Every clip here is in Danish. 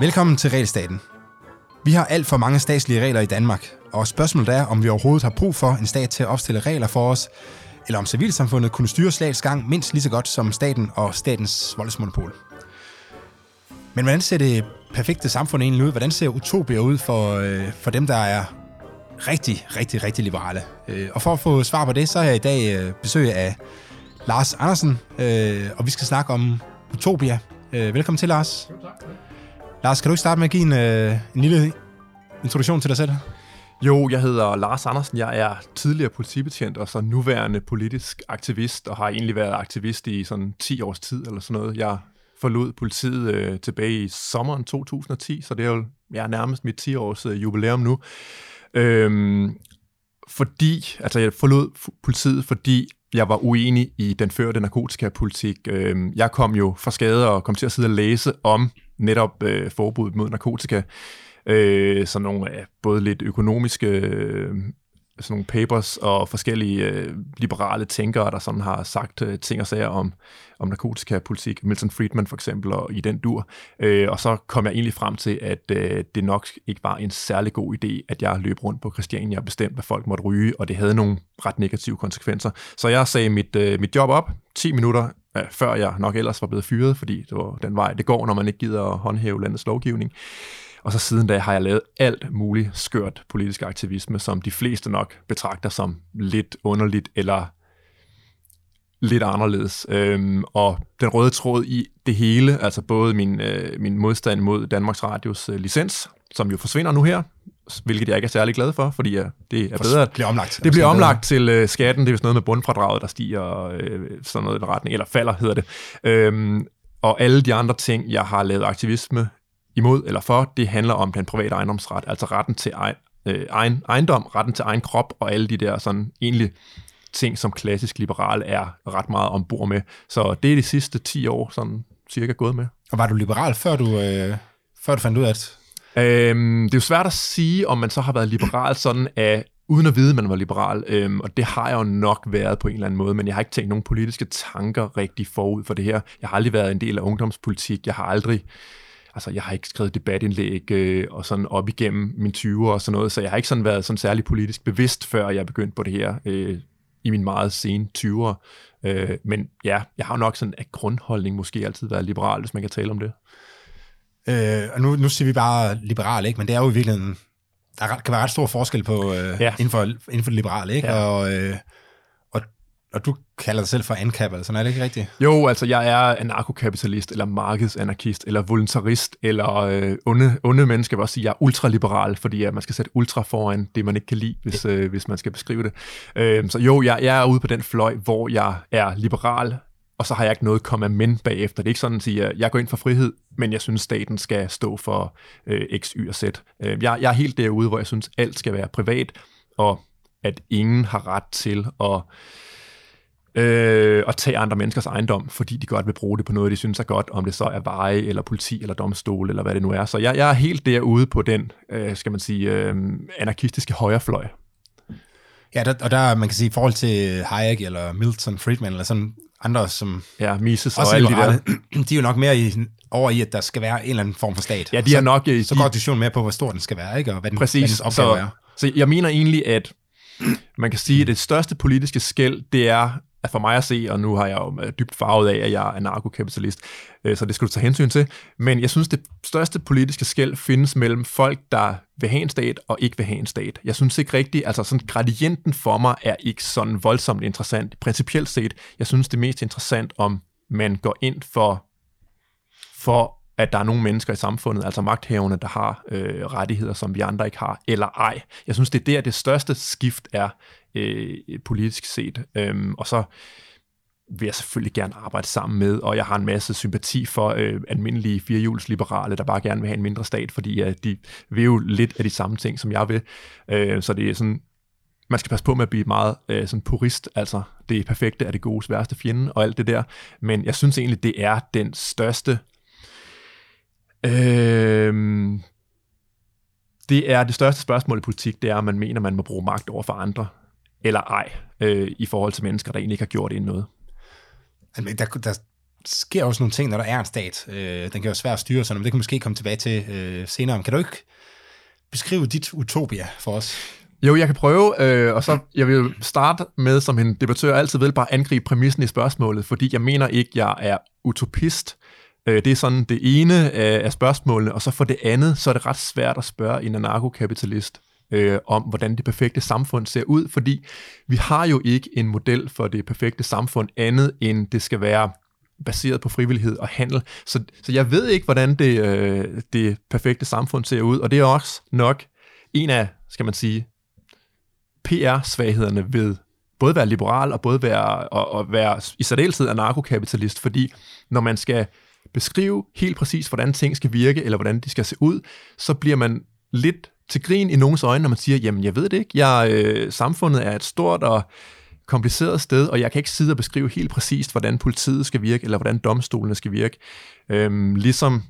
Velkommen til Regelstaten. Vi har alt for mange statslige regler i Danmark, og spørgsmålet er, om vi overhovedet har brug for en stat til at opstille regler for os, eller om civilsamfundet kunne styre slagets gang mindst lige så godt som staten og statens voldsmonopol. Men hvordan ser det perfekte samfund egentlig ud? Hvordan ser utopia ud for, øh, for dem, der er rigtig, rigtig, rigtig liberale? Øh, og for at få svar på det, så har jeg i dag øh, besøg af Lars Andersen, øh, og vi skal snakke om utopia. Øh, velkommen til, Lars. Jo, tak. Lars, kan du ikke starte med at give en, øh, en lille introduktion til dig selv? Jo, jeg hedder Lars Andersen. Jeg er tidligere politibetjent og så nuværende politisk aktivist, og har egentlig været aktivist i sådan 10 års tid eller sådan noget. Jeg forlod politiet øh, tilbage i sommeren 2010, så det er jo jeg er nærmest mit 10-års øh, jubilæum nu. Øhm, fordi, altså jeg forlod politiet, fordi jeg var uenig i den førte narkotikapolitik. Øhm, jeg kom jo fra skade og kom til at sidde og læse om netop øh, forbuddet mod narkotika. Øh, sådan nogle både lidt økonomiske øh, sådan nogle papers og forskellige øh, liberale tænkere, der sådan har sagt øh, ting og sager om, om narkotikapolitik. Milton Friedman for eksempel, og i den dur. Øh, og så kom jeg egentlig frem til, at øh, det nok ikke var en særlig god idé, at jeg løb rundt på Christiania og bestemte, hvad folk måtte ryge, og det havde nogle ret negative konsekvenser. Så jeg sagde mit, øh, mit job op 10 minutter øh, før jeg nok ellers var blevet fyret, fordi det var den vej, det går, når man ikke gider at håndhæve landets lovgivning. Og så siden da har jeg lavet alt muligt skørt politisk aktivisme, som de fleste nok betragter som lidt underligt eller lidt anderledes. Øhm, og den røde tråd i det hele, altså både min, øh, min modstand mod Danmarks Radios øh, licens, som jo forsvinder nu her, hvilket jeg ikke er særlig glad for, fordi ja, det er bedre. Det bliver omlagt. Det bliver omlagt til øh, skatten, det er vist noget med bundfradraget, der stiger øh, sådan noget i retning, eller falder hedder det. Øhm, og alle de andre ting, jeg har lavet aktivisme imod eller for, det handler om den private ejendomsret, altså retten til egen, øh, egen ejendom, retten til egen krop og alle de der sådan egentlig ting, som klassisk liberal er ret meget ombord med. Så det er de sidste 10 år sådan cirka gået med. Og var du liberal, før du, øh, før du fandt ud af det? Øhm, det er jo svært at sige, om man så har været liberal sådan af uden at vide, at man var liberal, øhm, og det har jeg jo nok været på en eller anden måde, men jeg har ikke tænkt nogen politiske tanker rigtig forud for det her. Jeg har aldrig været en del af ungdomspolitik, jeg har aldrig altså jeg har ikke skrevet debatindlæg øh, og sådan op igennem min 20'er og sådan noget, så jeg har ikke sådan været sådan særlig politisk bevidst, før jeg begyndte på det her øh, i min meget sene 20'er. Øh, men ja, jeg har nok sådan af grundholdning måske altid været liberal, hvis man kan tale om det. Øh, og nu, nu siger vi bare liberal, ikke? men det er jo i virkeligheden, der kan være ret stor forskel på øh, ja. inden, for, inden for det liberale, ikke? Ja. Og, øh, og du kalder dig selv for ankap, eller sådan er det ikke rigtigt? Jo, altså jeg er anarkokapitalist, eller markedsanarkist, eller voluntarist, eller øh, onde, onde mennesker vil også sige, at jeg er ultraliberal, fordi at man skal sætte ultra foran det, man ikke kan lide, hvis, øh, hvis man skal beskrive det. Øh, så jo, jeg, jeg er ude på den fløj, hvor jeg er liberal, og så har jeg ikke noget komme men bagefter. Det er ikke sådan at sige, at jeg går ind for frihed, men jeg synes, staten skal stå for øh, X, Y og Z. Øh, jeg, jeg er helt derude, hvor jeg synes, alt skal være privat, og at ingen har ret til at øh, at tage andre menneskers ejendom, fordi de godt vil bruge det på noget, de synes er godt, om det så er veje, eller politi, eller domstol, eller hvad det nu er. Så jeg, jeg er helt derude på den, øh, skal man sige, øh, anarkistiske højrefløj. Ja, der, og der, man kan sige, i forhold til Hayek, eller Milton Friedman, eller sådan andre, som... Ja, Mises og alle de der. De er jo nok mere i, over i, at der skal være en eller anden form for stat. Ja, de er nok... Så, så går diskussionen mere på, hvor stor den skal være, ikke? Og hvad den, Præcis, hvad opgave så, er. Så jeg mener egentlig, at man kan sige, at det største politiske skæld, det er for mig at se, og nu har jeg jo øh, dybt farvet af, at jeg er narkokapitalist, øh, så det skal du tage hensyn til. Men jeg synes, det største politiske skæld findes mellem folk, der vil have en stat og ikke vil have en stat. Jeg synes ikke rigtigt, altså sådan gradienten for mig er ikke sådan voldsomt interessant. Principielt set, jeg synes det er mest interessant, om man går ind for, for at der er nogle mennesker i samfundet, altså magthaverne, der har øh, rettigheder, som vi andre ikke har, eller ej. Jeg synes, det er der, det største skift er øh, politisk set. Øhm, og så vil jeg selvfølgelig gerne arbejde sammen med, og jeg har en masse sympati for øh, almindelige firehjulsliberale, der bare gerne vil have en mindre stat, fordi øh, de vil jo lidt af de samme ting, som jeg vil. Øh, så det er sådan, man skal passe på med at blive meget øh, sådan purist, altså det perfekte er det godes værste fjende og alt det der, men jeg synes egentlig, det er den største øh, det er det største spørgsmål i politik, det er, om man mener, man må bruge magt over for andre eller ej, øh, i forhold til mennesker, der egentlig ikke har gjort det noget. Altså, der, der sker også nogle ting, når der er en stat. Øh, den kan jo svært at styre sådan, men det kan måske komme tilbage til øh, senere. Men kan du ikke beskrive dit utopia for os? Jo, jeg kan prøve, øh, og så jeg vil starte med, som en debattør altid vil, bare angribe præmissen i spørgsmålet, fordi jeg mener ikke, jeg er utopist. Øh, det er sådan det ene af, af spørgsmålene, og så for det andet, så er det ret svært at spørge en anarkokapitalist øh, om, hvordan det perfekte samfund ser ud, fordi vi har jo ikke en model for det perfekte samfund andet, end det skal være baseret på frivillighed og handel. Så, så jeg ved ikke, hvordan det, øh, det perfekte samfund ser ud, og det er også nok en af, skal man sige, PR-svaghederne ved både være liberal og både være, og, og være i særdeleshed anarkokapitalist, fordi når man skal beskrive helt præcis, hvordan ting skal virke, eller hvordan de skal se ud, så bliver man lidt til grin i nogens øjne, når man siger, jamen jeg ved det ikke, jeg, øh, samfundet er et stort og kompliceret sted, og jeg kan ikke sidde og beskrive helt præcist, hvordan politiet skal virke, eller hvordan domstolene skal virke. Øhm, ligesom,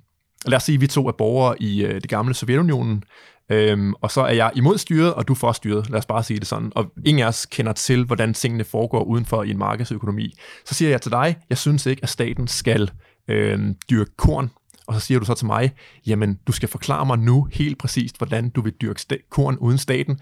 lad os sige, at vi to er borgere i øh, det gamle Sovjetunionen, øhm, og så er jeg imod styret, og du for styret, lad os bare sige det sådan, og ingen af os kender til, hvordan tingene foregår udenfor i en markedsøkonomi. Så siger jeg til dig, jeg synes ikke, at staten skal øh, dyrke korn, og så siger du så til mig, jamen du skal forklare mig nu helt præcist, hvordan du vil dyrke korn uden staten.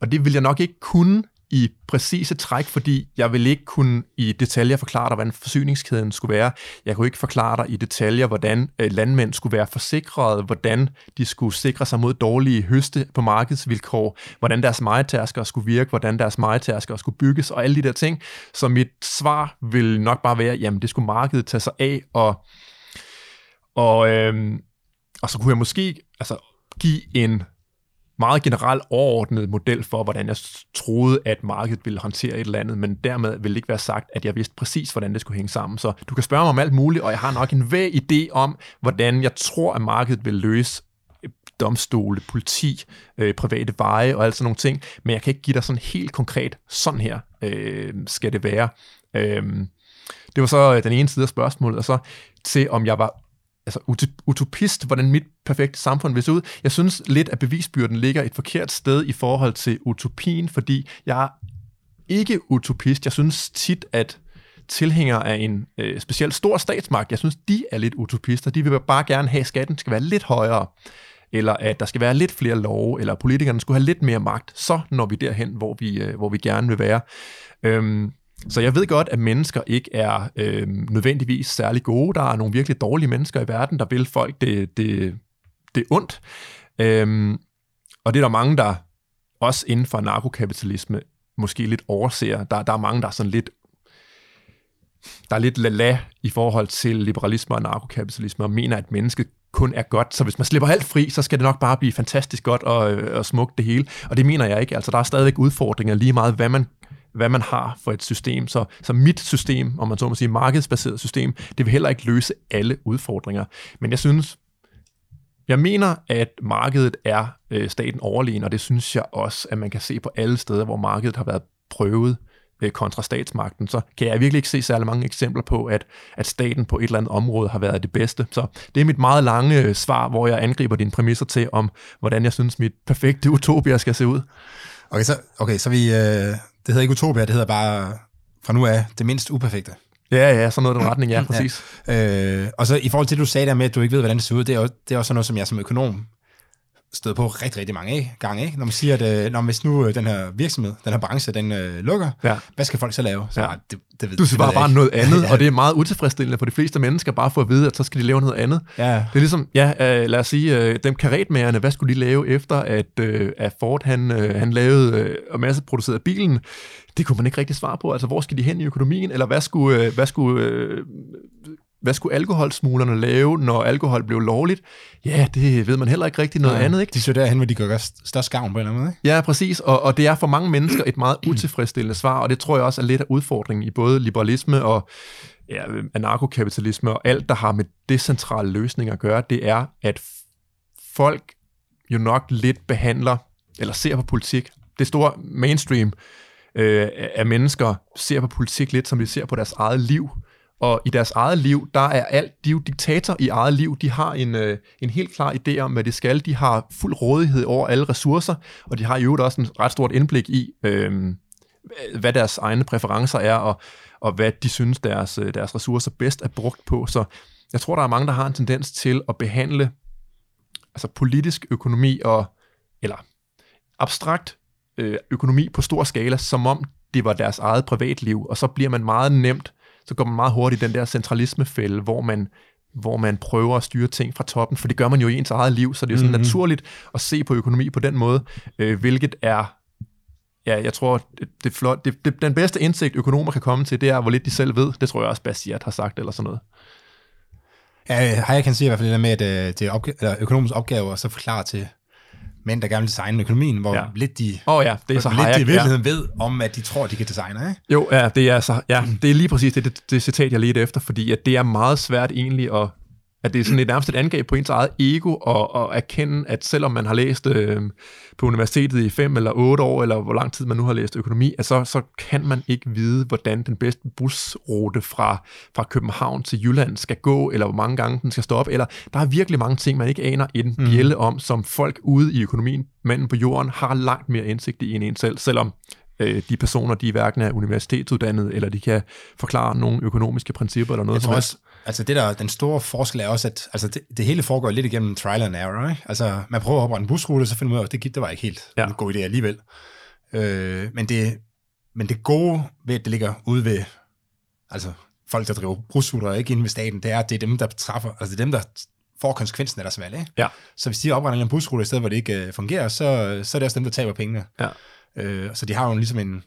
Og det vil jeg nok ikke kunne i præcise træk, fordi jeg vil ikke kunne i detaljer forklare dig, hvordan forsyningskæden skulle være. Jeg kunne ikke forklare dig i detaljer, hvordan øh, landmænd skulle være forsikrede, hvordan de skulle sikre sig mod dårlige høste på markedsvilkår, hvordan deres majtærsker skulle virke, hvordan deres majtærsker skulle bygges, og alle de der ting. Så mit svar vil nok bare være, jamen det skulle markedet tage sig af, og, og, øhm, og så kunne jeg måske altså, give en meget generelt overordnet model for, hvordan jeg troede, at markedet ville håndtere et eller andet, men dermed vil det ikke være sagt, at jeg vidste præcis, hvordan det skulle hænge sammen. Så du kan spørge mig om alt muligt, og jeg har nok en væg idé om, hvordan jeg tror, at markedet vil løse øh, domstole, politi, øh, private veje og alt sådan nogle ting, men jeg kan ikke give dig sådan helt konkret, sådan her øh, skal det være. Øh, det var så øh, den ene side af spørgsmålet, og så til om jeg var altså utopist, hvordan mit perfekte samfund vil se ud. Jeg synes lidt, at bevisbyrden ligger et forkert sted i forhold til utopien, fordi jeg er ikke utopist. Jeg synes tit, at tilhængere af en øh, specielt stor statsmagt, jeg synes, de er lidt utopister. De vil bare gerne have, at skatten skal være lidt højere, eller at der skal være lidt flere love, eller politikerne skulle have lidt mere magt. Så når vi derhen, hvor vi, øh, hvor vi gerne vil være. Øhm, så jeg ved godt, at mennesker ikke er øh, nødvendigvis særlig gode. Der er nogle virkelig dårlige mennesker i verden, der vil folk det, det, det ondt. Øhm, og det er der mange, der også inden for narkokapitalisme måske lidt overser. Der, der er mange, der er sådan lidt der er lidt lala i forhold til liberalisme og narkokapitalisme, og mener, at mennesket kun er godt. Så hvis man slipper alt fri, så skal det nok bare blive fantastisk godt og, og smukt det hele. Og det mener jeg ikke. Altså, der er stadigvæk udfordringer lige meget, hvad man hvad man har for et system. Så, så mit system, om man så må sige markedsbaseret system, det vil heller ikke løse alle udfordringer. Men jeg synes, jeg mener, at markedet er øh, staten overlegen, og det synes jeg også, at man kan se på alle steder, hvor markedet har været prøvet øh, kontra statsmagten, så kan jeg virkelig ikke se særlig mange eksempler på, at, at staten på et eller andet område har været det bedste. Så det er mit meget lange øh, svar, hvor jeg angriber dine præmisser til, om hvordan jeg synes, mit perfekte utopia skal se ud. Okay, så, okay, så vi, øh, det hedder ikke utopia, det hedder bare fra nu af det mindst uperfekte. Ja, ja, sådan noget den retning, ja, præcis. Ja. Øh, og så i forhold til, at du sagde der med, at du ikke ved, hvordan det ser ud, det er, også, det er også noget, som jeg som økonom støder på rigtig, rigtig mange ikke? gange. Ikke? Når man siger, at øh, når hvis nu øh, den her virksomhed, den her branche, den øh, lukker, ja. hvad skal folk så lave? Så, ja. det, det, det, du siger bare, bare noget andet, ja. og det er meget utilfredsstillende for de fleste mennesker, bare for at vide, at så skal de lave noget andet. Ja. Det er ligesom, ja, øh, lad os sige, øh, dem karetmagerne, hvad skulle de lave efter, at, øh, at Ford han, øh, han lavede øh, og masseproducerede bilen? Det kunne man ikke rigtig svare på. Altså, hvor skal de hen i økonomien? Eller hvad skulle, øh, hvad skulle øh, hvad skulle alkoholsmuglerne lave, når alkohol blev lovligt? Ja, det ved man heller ikke rigtig noget ja, andet, ikke? De så derhen, hvor de gør størst gavn på en eller anden måde, ikke? Ja, præcis, og, og det er for mange mennesker et meget utilfredsstillende svar, og det tror jeg også er lidt af udfordringen i både liberalisme og ja, anarkokapitalisme og alt, der har med decentrale løsninger at gøre, det er, at folk jo nok lidt behandler, eller ser på politik, det store mainstream øh, af mennesker ser på politik lidt, som de ser på deres eget liv, og i deres eget liv, der er alt, de er jo diktator i eget liv, de har en, øh, en helt klar idé om, hvad de skal, de har fuld rådighed over alle ressourcer, og de har i øvrigt også en ret stort indblik i, øh, hvad deres egne præferencer er, og, og hvad de synes, deres, øh, deres ressourcer bedst er brugt på. Så jeg tror, der er mange, der har en tendens til at behandle altså politisk økonomi og, eller abstrakt øh, økonomi på stor skala, som om det var deres eget privatliv, og så bliver man meget nemt, så går man meget hurtigt i den der centralismefælde, hvor man hvor man prøver at styre ting fra toppen, for det gør man jo i ens eget liv, så det er jo sådan mm-hmm. naturligt at se på økonomi på den måde, øh, hvilket er, ja, jeg tror, det, det, flot, det, det, den bedste indsigt, økonomer kan komme til, det er, hvor lidt de selv ved. Det tror jeg også, Bastiat har sagt, eller sådan noget. Ja, jeg kan sige i hvert fald det der med, at øh, det er opgave, eller økonomisk opgave at så forklare til mænd, der gerne vil designe økonomien, hvor ja. lidt de, oh, ja, det er så lidt Hayek, de i virkeligheden ja. ved om, at de tror, de kan designe, ikke? Jo, ja, det er, så, ja, det er lige præcis det, det, det citat, jeg ledte efter, fordi at det er meget svært egentlig at at det er sådan et nærmest et angreb på ens eget ego, og, og erkende, at selvom man har læst øh, på universitetet i fem eller otte år, eller hvor lang tid man nu har læst økonomi, at så, så kan man ikke vide, hvordan den bedste busrute fra, fra København til Jylland skal gå, eller hvor mange gange den skal stoppe, eller der er virkelig mange ting, man ikke aner en mm. bjælle om, som folk ude i økonomien, manden på jorden, har langt mere indsigt i end en selv, selvom øh, de personer, de hverken er universitetsuddannede, eller de kan forklare nogle økonomiske principper eller noget. Jeg tror også, altså det der, den store forskel er også, at altså det, det hele foregår lidt igennem trial and error. Ikke? Altså man prøver at oprette en busrute, så finder man ud af, at det, gik, det var ikke helt ja. en god idé alligevel. Øh, men, det, men det gode ved, at det ligger ude ved altså folk, der driver busruter, ikke inde ved staten, det er, at det er dem, der træffer, altså det er dem, der får konsekvensen af deres valg. Ikke? Ja. Så hvis de opretter en busrute i stedet, hvor det ikke uh, fungerer, så, så er det også dem, der taber pengene. Ja. Øh, så de har jo ligesom en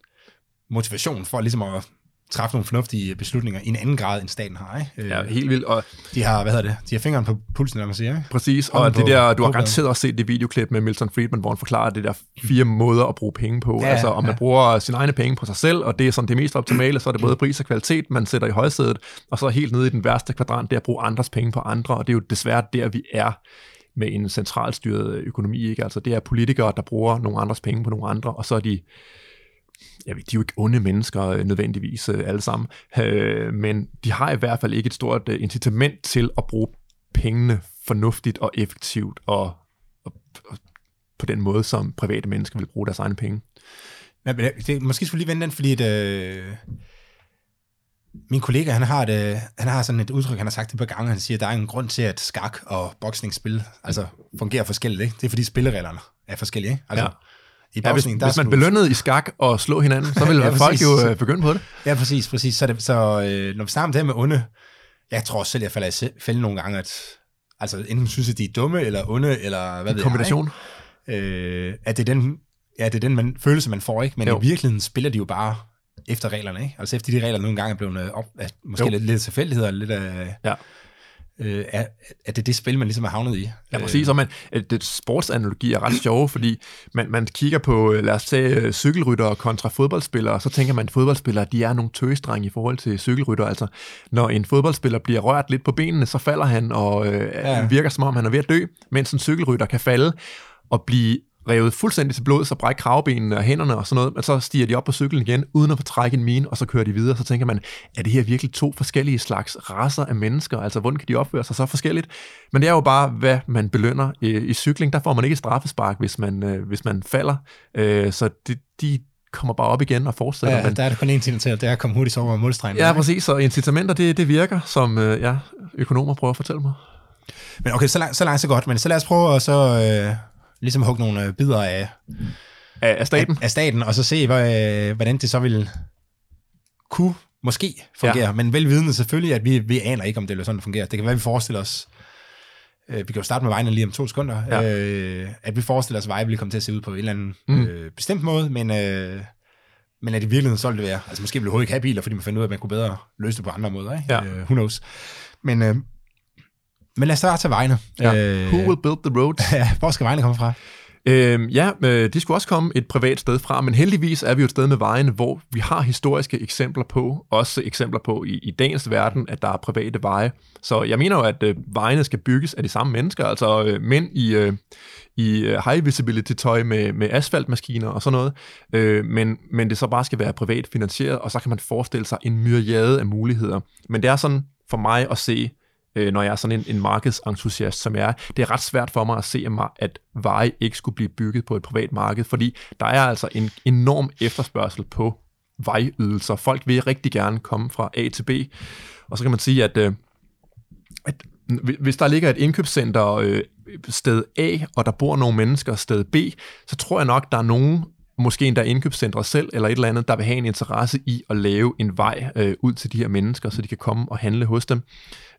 motivation for ligesom at træffe nogle fornuftige beslutninger i en anden grad, end staten har. Ikke? Ja, helt vildt. Og de har, hvad hedder det, de har fingeren på pulsen, når man siger. Ikke? Præcis, og det der, du har garanteret også set det videoklip med Milton Friedman, hvor han forklarer det der fire måder at bruge penge på. Ja, altså, om man ja. bruger sine egne penge på sig selv, og det er sådan det mest optimale, så er det både pris og kvalitet, man sætter i højsædet, og så helt nede i den værste kvadrant, det er at bruge andres penge på andre, og det er jo desværre der, vi er med en centralstyret økonomi. Ikke? Altså, det er politikere, der bruger nogle andres penge på nogle andre, og så er de jeg ved, de er jo ikke onde mennesker øh, nødvendigvis øh, alle sammen, øh, men de har i hvert fald ikke et stort incitament til at bruge pengene fornuftigt og effektivt og, og, og på den måde, som private mennesker vil bruge deres egne penge. Ja, men det, måske skulle lige vende den, fordi det, øh, min kollega, han har, et, han har sådan et udtryk, han har sagt det på gange, han siger, at der er en grund til, at skak og boksningsspil altså, fungerer forskelligt. Ikke? Det er fordi spillereglerne er forskellige. Ikke? Altså, ja i boxing, ja, hvis, der hvis man belønnede i skak og slå hinanden, så ville ja, folk jo øh, begynde på det. Ja, præcis. præcis. Så, det, så øh, når vi snakker om det her med onde, jeg tror selv, jeg falder i fælde nogle gange, at altså, enten synes, at de er dumme, eller onde, eller hvad en ved kombination. jeg. Øh, at det er den, ja, det er den man, følelse, man får, ikke? Men jo. i virkeligheden spiller de jo bare efter reglerne, ikke? Altså efter de regler nogle gange er blevet op, at måske lidt, lidt tilfældigheder, lidt af... Ja øh, er, er det det spil, man ligesom er havnet i. Ja, præcis, og man, det sportsanalogi er ret sjov, fordi man, man kigger på, øh, lad os sige, øh, cykelrytter kontra fodboldspillere, og så tænker man, at fodboldspillere, de er nogle tøsdrenge i forhold til cykelrytter. Altså, når en fodboldspiller bliver rørt lidt på benene, så falder han og øh, ja. virker som om, han er ved at dø, mens en cykelrytter kan falde og blive revet fuldstændig til blod, så bræk kravbenene og hænderne og sådan noget, men så stiger de op på cyklen igen, uden at få trække en mine, og så kører de videre. Så tænker man, er det her virkelig to forskellige slags raser af mennesker? Altså, hvordan kan de opføre sig så forskelligt? Men det er jo bare, hvad man belønner. I, i cykling, der får man ikke straffespark, hvis man, øh, hvis man falder. Øh, så de, de kommer bare op igen og fortsætter. Ja, men, der er det kun én ting til, det er at komme hurtigt over målstregen. Ja, præcis, og incitamenter, det, det virker, som øh, ja, økonomer prøver at fortælle mig. Men okay, så langt, så langt så godt, men så lad os prøve at så... Øh ligesom hugge nogle øh, bidder af, af, af staten. Af, af staten, og så se, hvad, hvordan det så vil kunne måske fungere. Ja. Men velvidende selvfølgelig, at vi, vi aner ikke, om det er sådan, det fungerer. Det kan være, at vi forestiller os, øh, vi kan jo starte med vejen lige om to sekunder, ja. øh, at vi forestiller os, at vejen vil komme til at se ud på en eller anden mm. øh, bestemt måde, men, øh, men at i virkeligheden så vil det være, altså måske vil vi overhovedet ikke have biler, fordi man finder ud af, at man kunne bedre løse det på andre måder. Ikke? Ja. Øh, who knows. Men, øh, men lad os starte til vejene. Ja. Øh, Who will build the roads? ja, hvor skal vejene komme fra? Øhm, ja, øh, de skulle også komme et privat sted fra, men heldigvis er vi jo et sted med vejene, hvor vi har historiske eksempler på, også eksempler på i, i dagens verden, at der er private veje. Så jeg mener jo, at øh, vejene skal bygges af de samme mennesker, altså øh, mænd i, øh, i øh, high visibility tøj med, med asfaltmaskiner og sådan noget, øh, men, men det så bare skal være privat finansieret, og så kan man forestille sig en myriade af muligheder. Men det er sådan for mig at se øh, når jeg er sådan en, en markedsentusiast, som jeg er. Det er ret svært for mig at se, at veje ikke skulle blive bygget på et privat marked, fordi der er altså en enorm efterspørgsel på vejydelser. Folk vil rigtig gerne komme fra A til B. Og så kan man sige, at, øh, at hvis der ligger et indkøbscenter øh, sted A, og der bor nogle mennesker sted B, så tror jeg nok, der er nogen, måske endda indkøbscentre selv, eller et eller andet, der vil have en interesse i at lave en vej øh, ud til de her mennesker, så de kan komme og handle hos dem.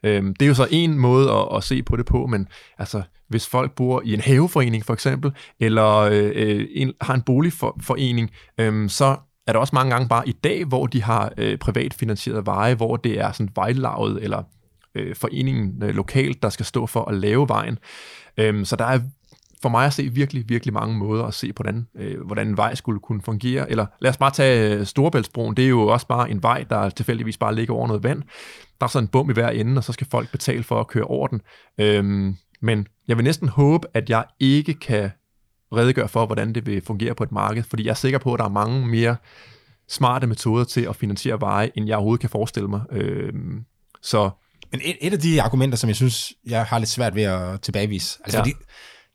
Øh, det er jo så en måde at, at se på det på, men altså, hvis folk bor i en haveforening for eksempel, eller øh, øh en, har en boligforening, øh, så er der også mange gange bare i dag, hvor de har øh, privat finansieret veje, hvor det er sådan vejlaget eller øh, foreningen øh, lokalt, der skal stå for at lave vejen. Øh, så der er for mig at se virkelig, virkelig mange måder at se på, hvordan, øh, hvordan en vej skulle kunne fungere. Eller lad os bare tage øh, Storebæltsbroen. Det er jo også bare en vej, der tilfældigvis bare ligger over noget vand. Der er sådan en bum i hver ende, og så skal folk betale for at køre over den. Øhm, men jeg vil næsten håbe, at jeg ikke kan redegøre for, hvordan det vil fungere på et marked, fordi jeg er sikker på, at der er mange mere smarte metoder til at finansiere veje, end jeg overhovedet kan forestille mig. Øhm, så men et, et af de argumenter, som jeg synes, jeg har lidt svært ved at tilbagevise, altså ja. fordi,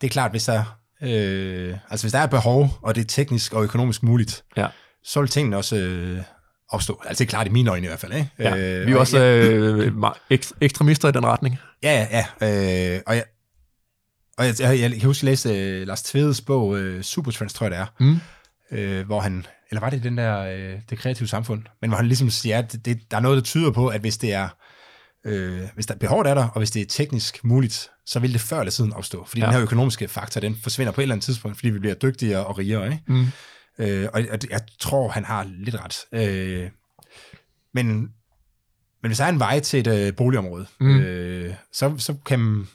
det er klart, hvis der, øh, altså hvis der er behov, og det er teknisk og økonomisk muligt, ja. så vil tingene også øh, opstå. Altså det er klart i mine øjne i hvert fald. Ikke? Ja, øh, vi er også øh, ekstremister i den retning. Ja, ja. ja øh, og jeg, og jeg, jeg, jeg kan huske, jeg læste uh, Lars Tvedes bog, uh, Supertrends, tror jeg det er, mm. uh, hvor han, eller var det den der, uh, det kreative samfund, men hvor han ligesom siger, at det, der er noget, der tyder på, at hvis det er, uh, hvis der behov er der, og hvis det er teknisk muligt, så vil det før eller siden opstå. Fordi ja. den her økonomiske faktor, den forsvinder på et eller andet tidspunkt, fordi vi bliver dygtigere og rigere. Ikke? Mm. Uh, og jeg, jeg tror, han har lidt ret. Uh, men, men hvis der er en vej til et uh, boligområde, mm. uh, så, så kan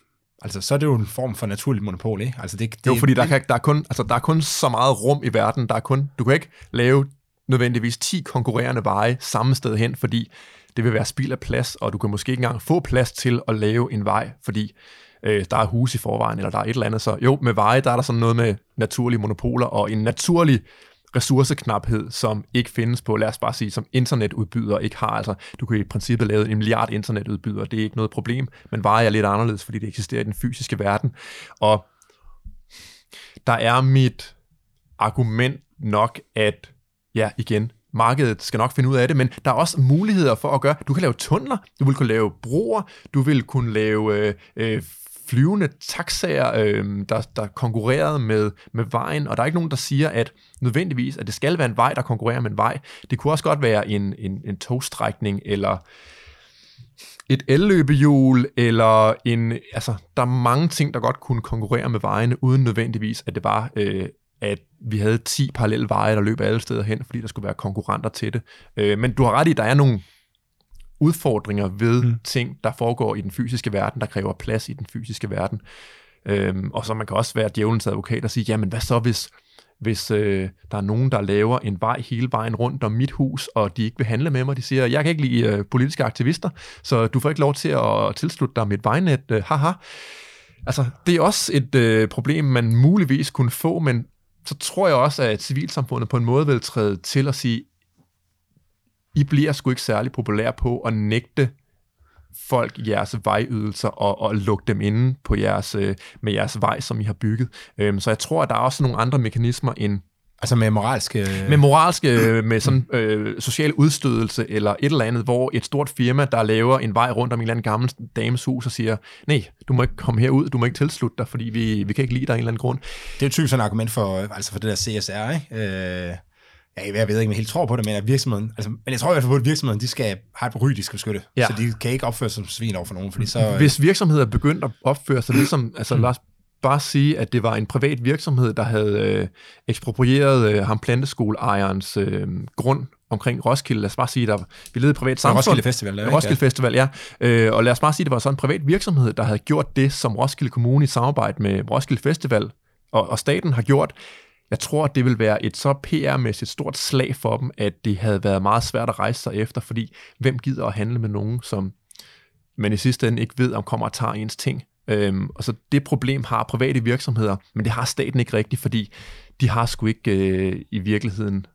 Altså, så er det jo en form for naturligt monopol, ikke? Altså, det, det, jo, fordi der, kan, der, er kun, altså, der er kun så meget rum i verden. Der er kun, du kan ikke lave nødvendigvis 10 konkurrerende veje samme sted hen, fordi det vil være spild af plads, og du kan måske ikke engang få plads til at lave en vej, fordi øh, der er hus i forvejen, eller der er et eller andet. Så jo, med veje, der er der sådan noget med naturlige monopoler, og en naturlig ressourceknaphed, som ikke findes på, lad os bare sige, som internetudbyder ikke har. Altså, du kan i princippet lave en milliard internetudbydere, det er ikke noget problem, men veje er lidt anderledes, fordi det eksisterer i den fysiske verden. Og der er mit argument nok, at ja, igen, markedet skal nok finde ud af det, men der er også muligheder for at gøre, du kan lave tunneler, du vil kunne lave broer, du vil kunne lave øh, øh, flyvende taxaer, øh, der, der konkurrerede med, med vejen, og der er ikke nogen, der siger, at nødvendigvis, at det skal være en vej, der konkurrerer med en vej. Det kunne også godt være en, en, en togstrækning, eller et elløbehjul, eller en, altså, der er mange ting, der godt kunne konkurrere med vejene, uden nødvendigvis, at det var, øh, at vi havde 10 parallelle veje, der løb alle steder hen, fordi der skulle være konkurrenter til det. Øh, men du har ret i, der er nogle udfordringer ved mm. ting, der foregår i den fysiske verden, der kræver plads i den fysiske verden. Øhm, og så man kan også være djævelens advokat og sige, jamen hvad så hvis, hvis øh, der er nogen, der laver en vej hele vejen rundt om mit hus, og de ikke vil handle med mig. De siger, jeg kan ikke lide øh, politiske aktivister, så du får ikke lov til at tilslutte dig mit vejnet. Øh, haha. Altså, det er også et øh, problem, man muligvis kunne få, men så tror jeg også, at civilsamfundet på en måde vil træde til at sige, i bliver sgu ikke særlig populære på at nægte folk jeres vejydelser og, og lukke dem inde på jeres, øh, med jeres vej, som I har bygget. Øhm, så jeg tror, at der er også nogle andre mekanismer end Altså med moralske... Med moralske, øh, med sådan øh, social udstødelse eller et eller andet, hvor et stort firma, der laver en vej rundt om en eller anden gammel dames hus og siger, nej, du må ikke komme herud, du må ikke tilslutte dig, fordi vi, vi kan ikke lide dig af en eller anden grund. Det er jo typisk sådan et argument for, altså for det der CSR, ikke? Øh Ja, jeg ved ikke, om jeg helt tror på det, men at virksomheden, altså, men jeg tror i hvert fald på, at virksomheden, de skal have et ry, de skal beskytte. Ja. Så de kan ikke opføre sig som svin over for nogen, fordi så... Hvis virksomheder begyndte at opføre sig ligesom, altså lad os bare sige, at det var en privat virksomhed, der havde øh, eksproprieret øh, ham planteskoleejerens øh, grund omkring Roskilde. Lad os bare sige, der vi levede i privat samfund. Roskilde Festival. Der, Roskilde. Festival, ja. Øh, og lad os bare sige, at det var sådan en privat virksomhed, der havde gjort det, som Roskilde Kommune i samarbejde med Roskilde Festival og, og staten har gjort. Jeg tror, at det vil være et så PR-mæssigt stort slag for dem, at det havde været meget svært at rejse sig efter, fordi hvem gider at handle med nogen, som man i sidste ende ikke ved, om kommer og tager ens ting. Øhm, og så det problem har private virksomheder, men det har staten ikke rigtigt, fordi de har sgu ikke øh, i virkeligheden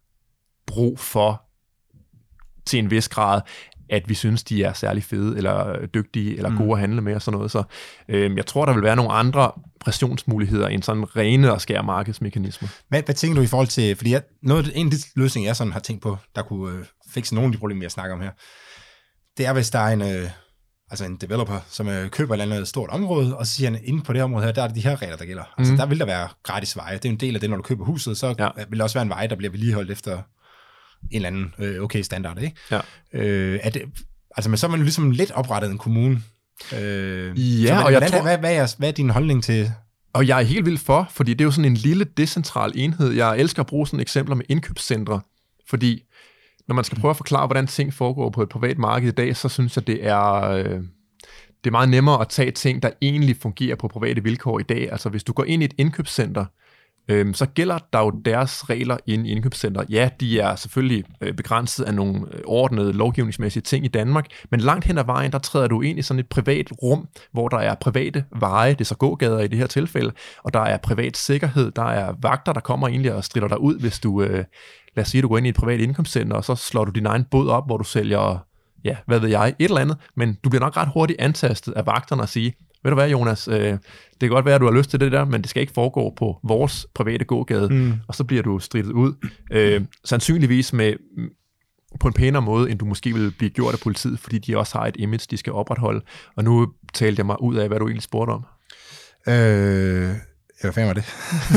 brug for til en vis grad at vi synes, de er særlig fede, eller dygtige, eller gode at handle med, og sådan noget. Så øh, jeg tror, der vil være nogle andre pressionsmuligheder end sådan rene og skære markedsmekanismer. Hvad, hvad tænker du i forhold til, fordi jeg, noget, en af de løsninger, jeg sådan har tænkt på, der kunne øh, fikse nogle af de problemer, jeg snakker om her, det er, hvis der er en, øh, altså en developer, som øh, køber et eller andet stort område, og så siger han, inde på det område her, der er det de her regler, der gælder. Mm. Altså, der vil der være gratis veje. Det er en del af det, når du køber huset, så ja. vil der også være en vej, der bliver vedligeholdt efter en eller anden øh, okay standard, ikke? Ja. Øh, det, altså, men så er man jo ligesom lidt oprettet en kommune. Øh, Ja, så, og jeg hvordan, tror- hvad, hvad, er, hvad er din holdning til... Og jeg er helt vild for, fordi det er jo sådan en lille decentral enhed. Jeg elsker at bruge sådan eksempler med indkøbscentre, fordi når man skal prøve at forklare, hvordan ting foregår på et privat marked i dag, så synes jeg, det er, øh, det er meget nemmere at tage ting, der egentlig fungerer på private vilkår i dag. Altså hvis du går ind i et indkøbscenter, øhm, så gælder der jo deres regler inde i indkøbscenter. Ja, de er selvfølgelig øh, begrænset af nogle øh, ordnede lovgivningsmæssige ting i Danmark, men langt hen ad vejen, der træder du ind i sådan et privat rum, hvor der er private veje, det er så gågader i det her tilfælde, og der er privat sikkerhed, der er vagter, der kommer egentlig og strider dig ud, hvis du, øh, lad os sige, du går ind i et privat indkøbscenter, og så slår du din egen båd op, hvor du sælger, ja, hvad ved jeg, et eller andet, men du bliver nok ret hurtigt antastet af vagterne og sige, ved du hvad, Jonas, øh, det kan godt være, at du har lyst til det der, men det skal ikke foregå på vores private gågade, mm. og så bliver du stridet ud. Øh, sandsynligvis med på en pænere måde, end du måske vil blive gjort af politiet, fordi de også har et image, de skal opretholde. Og nu talte jeg mig ud af, hvad du egentlig spurgte om. Øh, hvad fanden var det?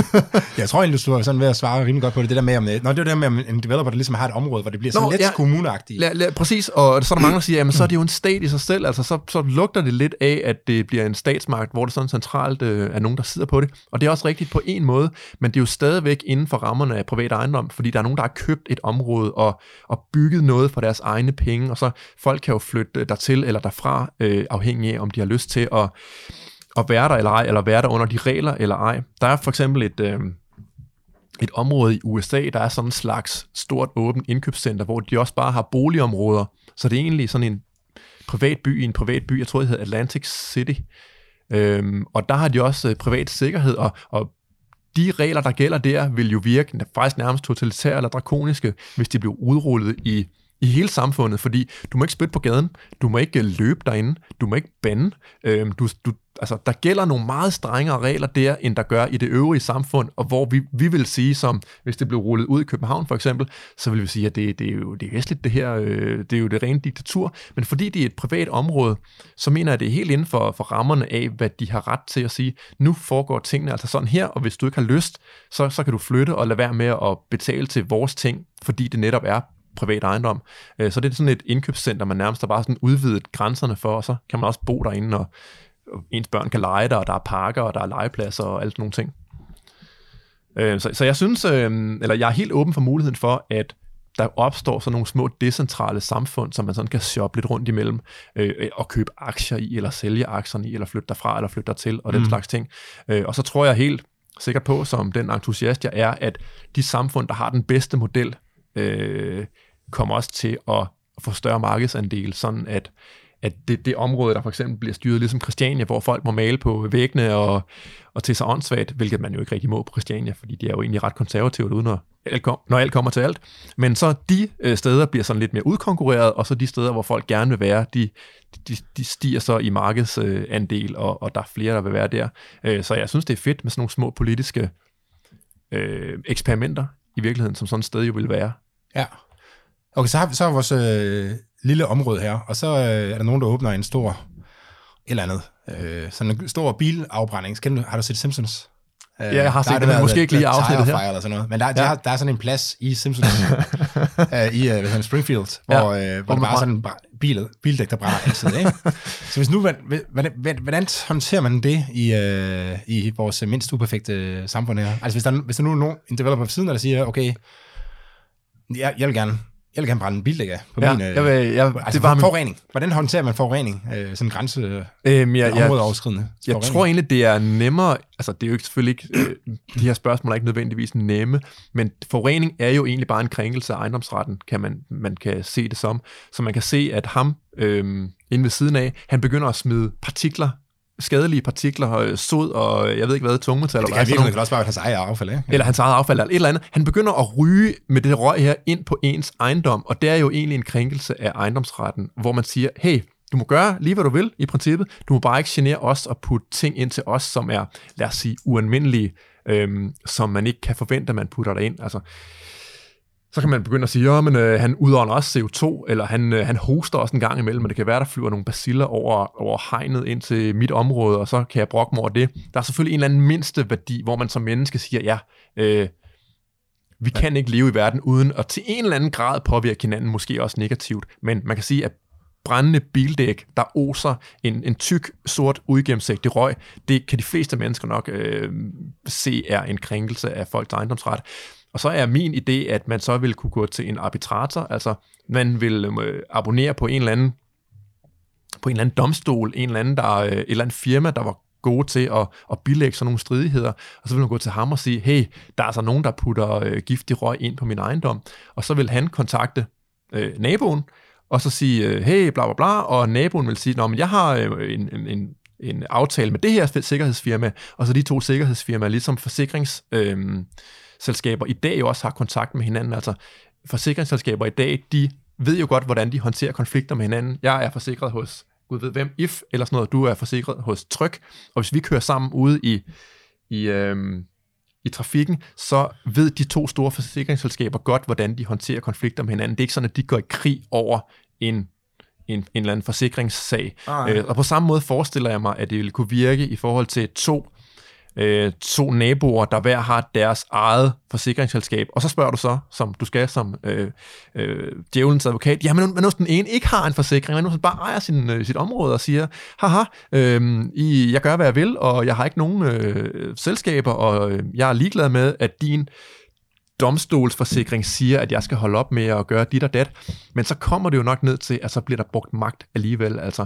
jeg tror egentlig, du var sådan ved at svare rimelig godt på det. Det der med, om, nå, det er det der med, om en developer, der ligesom har et område, hvor det bliver sådan Nå, lidt ja. kommuneagtigt. La, la, præcis, og så er der mange, der siger, jamen så er det jo en stat i sig selv, altså så, så lugter det lidt af, at det bliver en statsmagt, hvor det sådan centralt øh, er nogen, der sidder på det. Og det er også rigtigt på en måde, men det er jo stadigvæk inden for rammerne af privat ejendom, fordi der er nogen, der har købt et område og, og bygget noget for deres egne penge, og så folk kan jo flytte dertil eller derfra, øh, afhængig af, om de har lyst til at, at være der eller ej, eller være der under de regler eller ej. Der er for eksempel et... Øh, et område i USA, der er sådan en slags stort åbent indkøbscenter, hvor de også bare har boligområder. Så det er egentlig sådan en privat by i en privat by. Jeg tror, det hedder Atlantic City. Øhm, og der har de også øh, privat sikkerhed, og, og de regler, der gælder der, vil jo virke faktisk nærmest totalitære eller drakoniske, hvis de bliver udrullet i, i hele samfundet, fordi du må ikke spytte på gaden, du må ikke øh, løbe derinde, du må ikke bande, øhm, du, du, altså, der gælder nogle meget strengere regler der, end der gør i det øvrige samfund, og hvor vi, vi vil sige, som hvis det blev rullet ud i København for eksempel, så vil vi sige, at det, det er jo det er vestligt det her, øh, det er jo det rene diktatur, men fordi det er et privat område, så mener jeg, at det er helt inden for, for rammerne af, hvad de har ret til at sige, nu foregår tingene altså sådan her, og hvis du ikke har lyst, så, så kan du flytte og lade være med at betale til vores ting, fordi det netop er privat ejendom. Øh, Så det er sådan et indkøbscenter, man nærmest har bare sådan udvidet grænserne for, og så kan man også bo derinde, og ens børn kan lege der, og der er parker, og der er legepladser og alt sådan nogle ting. Øh, Så, så jeg synes, øh, eller jeg er helt åben for muligheden for, at der opstår sådan nogle små decentrale samfund, som man sådan kan shoppe lidt rundt imellem, øh, og købe aktier i, eller sælge aktierne i, eller flytte derfra, eller flytte dertil, og den Mm. slags ting. Øh, Og så tror jeg helt sikkert på, som den entusiast jeg er, at de samfund, der har den bedste model, øh, kommer også til at få større markedsandel, sådan at, at det, det område, der for eksempel bliver styret ligesom Christiania, hvor folk må male på væggene og, og til sig åndssvagt, hvilket man jo ikke rigtig må på Christiania, fordi de er jo egentlig ret konservativt uden at alt kom, når alt kommer til alt. Men så de øh, steder bliver sådan lidt mere udkonkurreret, og så de steder, hvor folk gerne vil være, de, de, de stiger så i markedsandel, og, og der er flere, der vil være der. Øh, så jeg synes, det er fedt med sådan nogle små politiske øh, eksperimenter i virkeligheden, som sådan et sted jo vil være. Ja. Okay, så har vi så er vores øh, lille område her, og så øh, er der nogen, der åbner en stor, eller andet, øh, sådan en stor bilafbrænding. Skal du, har du set Simpsons? Øh, Ja, jeg har set har det, men måske ikke lige afsnittet her. Eller sådan noget. Men der, ja. Der, har, der er sådan en plads i Simpsons, øh, i øh, det, Springfield, hvor, Ja. øh, hvor Hvor der man bare er sådan bra- bil, bildæk, der brænder altid. Ikke? så hvis nu, hvordan, hvordan, hvordan håndterer man det i, øh, i vores mindst uperfekte samfund her? Altså hvis der, hvis der nu er nogen, en developer på siden, der siger, okay, jeg, jeg vil gerne jeg vil gerne brænde en bildæk af på Ja, min... Øh, jeg vil, jeg, altså det var min, forurening. Hvordan håndterer man forurening? Øh, sådan grænse, øh, øhm, jeg, jeg, områdeoverskridende Jeg tror egentlig, det er nemmere, altså det er jo ikke, selvfølgelig ikke, øh, de her spørgsmål er ikke nødvendigvis nemme, men forurening er jo egentlig bare en krænkelse af ejendomsretten, kan man, man kan se det som. Så man kan se, at ham øh, inde ved siden af, han begynder at smide partikler skadelige partikler, øh, sod og jeg ved ikke hvad, tungmetaller. Det kan virkelig også bare være hans eget affald, ikke? Eller hans eget affald, eller et eller andet. Han begynder at ryge med det røg her ind på ens ejendom, og det er jo egentlig en krænkelse af ejendomsretten, hvor man siger, hey, du må gøre lige, hvad du vil i princippet. Du må bare ikke genere os og putte ting ind til os, som er, lad os sige, ualmindelige, øhm, som man ikke kan forvente, at man putter der ind. Altså, så kan man begynde at sige, at øh, han udånder også CO2, eller han, øh, han hoster også en gang imellem, men det kan være, der flyver nogle basiller over, over hegnet ind til mit område, og så kan jeg brokke mig over det. Der er selvfølgelig en eller anden mindste værdi, hvor man som menneske siger, ja, øh, vi kan ikke leve i verden uden at til en eller anden grad påvirke hinanden, måske også negativt, men man kan sige, at brændende bildæk, der oser en, en tyk, sort, uigennemsigtig røg, det kan de fleste mennesker nok øh, se er en krænkelse af folks ejendomsret. Og så er min idé, at man så vil kunne gå til en arbitrator, altså man vil øh, abonnere på en eller anden på en eller anden domstol, en eller anden, der, øh, et eller andet firma, der var gode til at, at bilægge sådan nogle stridigheder, og så vil man gå til ham og sige, hey, der er altså nogen, der putter øh, giftig røg ind på min ejendom, og så vil han kontakte øh, naboen, og så sige, øh, hey, bla bla bla, og naboen vil sige, men jeg har øh, en, en, en, en aftale med det her sikkerhedsfirma, og så de to sikkerhedsfirmaer, ligesom forsikrings... Øh, selskaber i dag jo også har kontakt med hinanden. Altså forsikringsselskaber i dag, de ved jo godt, hvordan de håndterer konflikter med hinanden. Jeg er forsikret hos Gud ved hvem, IF, eller sådan noget, du er forsikret hos Tryk, og hvis vi kører sammen ude i, i, øhm, i trafikken, så ved de to store forsikringsselskaber godt, hvordan de håndterer konflikter med hinanden. Det er ikke sådan, at de går i krig over en, en, en eller anden forsikringssag. Ah, øh, og på samme måde forestiller jeg mig, at det ville kunne virke i forhold til to øh, to naboer, der hver har deres eget forsikringsselskab, og så spørger du så, som du skal som øh, øh, djævelens advokat, ja, men nu den ene ikke har en forsikring, men nu bare ejer sin, øh, sit område og siger, haha, øh, I, jeg gør, hvad jeg vil, og jeg har ikke nogen øh, selskaber, og øh, jeg er ligeglad med, at din domstolsforsikring siger, at jeg skal holde op med at gøre dit og dat, men så kommer det jo nok ned til, at så bliver der brugt magt alligevel. Altså,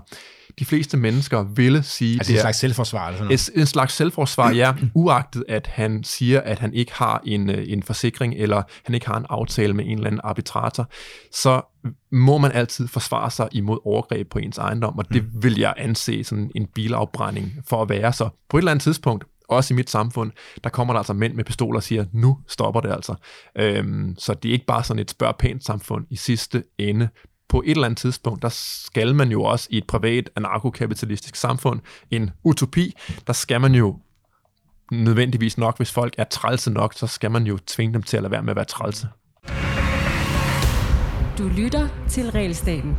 de fleste mennesker ville sige... Altså det er en slags selvforsvar? Eller sådan noget. En slags selvforsvar, ja, uagtet at han siger, at han ikke har en, øh, en forsikring, eller han ikke har en aftale med en eller anden arbitrator, så må man altid forsvare sig imod overgreb på ens ejendom, og det mm. vil jeg anse sådan en bilafbrænding for at være. Så på et eller andet tidspunkt, også i mit samfund, der kommer der altså mænd med pistoler og siger, nu stopper det altså. Øhm, så det er ikke bare sådan et spørg pænt samfund i sidste ende. På et eller andet tidspunkt, der skal man jo også i et privat anarkokapitalistisk samfund, en utopi, der skal man jo nødvendigvis nok, hvis folk er trælse nok, så skal man jo tvinge dem til at lade være med at være trælse. Du lytter til Realstaten.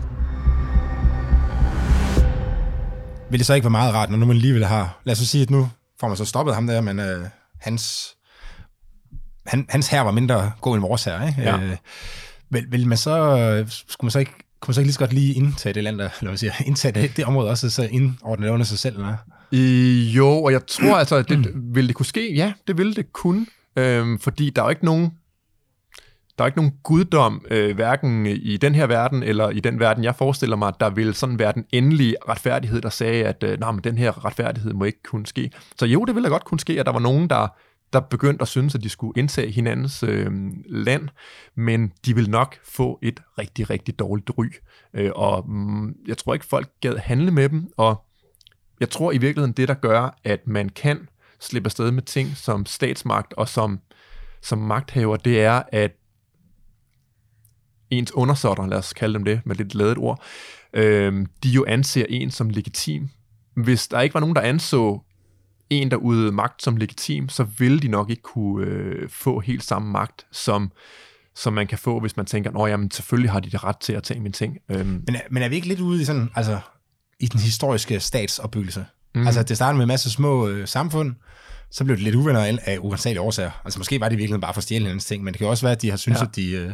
Vil det så ikke være meget rart, når nu man alligevel har... Lad os sige, at nu får man så stoppet ham der, men øh, hans, han, hans her var mindre god end vores her. Ikke? Ja. Øh, vil, vil man så, skulle man så ikke, kunne man så ikke lige så godt lige indtage det land, der, eller siger, indtage det, det område også, så indordne det under sig selv, eller? I, jo, og jeg tror altså, at det, ville det kunne ske? Ja, det ville det kunne, øhm, fordi der er jo ikke nogen der er ikke nogen guddom, øh, hverken i den her verden, eller i den verden, jeg forestiller mig, der vil sådan være den endelige retfærdighed, der sagde, at øh, nej, men den her retfærdighed må ikke kunne ske. Så jo, det ville da godt kunne ske, at der var nogen, der, der begyndte at synes, at de skulle indtage hinandens øh, land, men de vil nok få et rigtig, rigtig dårligt ry. Øh, og mm, jeg tror ikke, folk gad handle med dem, og jeg tror i virkeligheden, det der gør, at man kan slippe afsted med ting som statsmagt og som, som magthaver, det er, at ens undersåtter, lad os kalde dem det med lidt ladet ord, øh, de jo anser en som legitim. Hvis der ikke var nogen, der anså en, der udøvede magt som legitim, så ville de nok ikke kunne øh, få helt samme magt, som som man kan få, hvis man tænker, at jamen, selvfølgelig har de det ret til at tage mine ting. Øhm. Men, men er vi ikke lidt ude i sådan, altså, i den historiske statsopbyggelse? Mm. Altså, det startede med en masse små øh, samfund, så blev det lidt uvenner af uansagelige årsager. Altså, måske var det virkelig bare for at stjæle hinandens ting, men det kan også være, at de har syntes, ja. at de... Øh,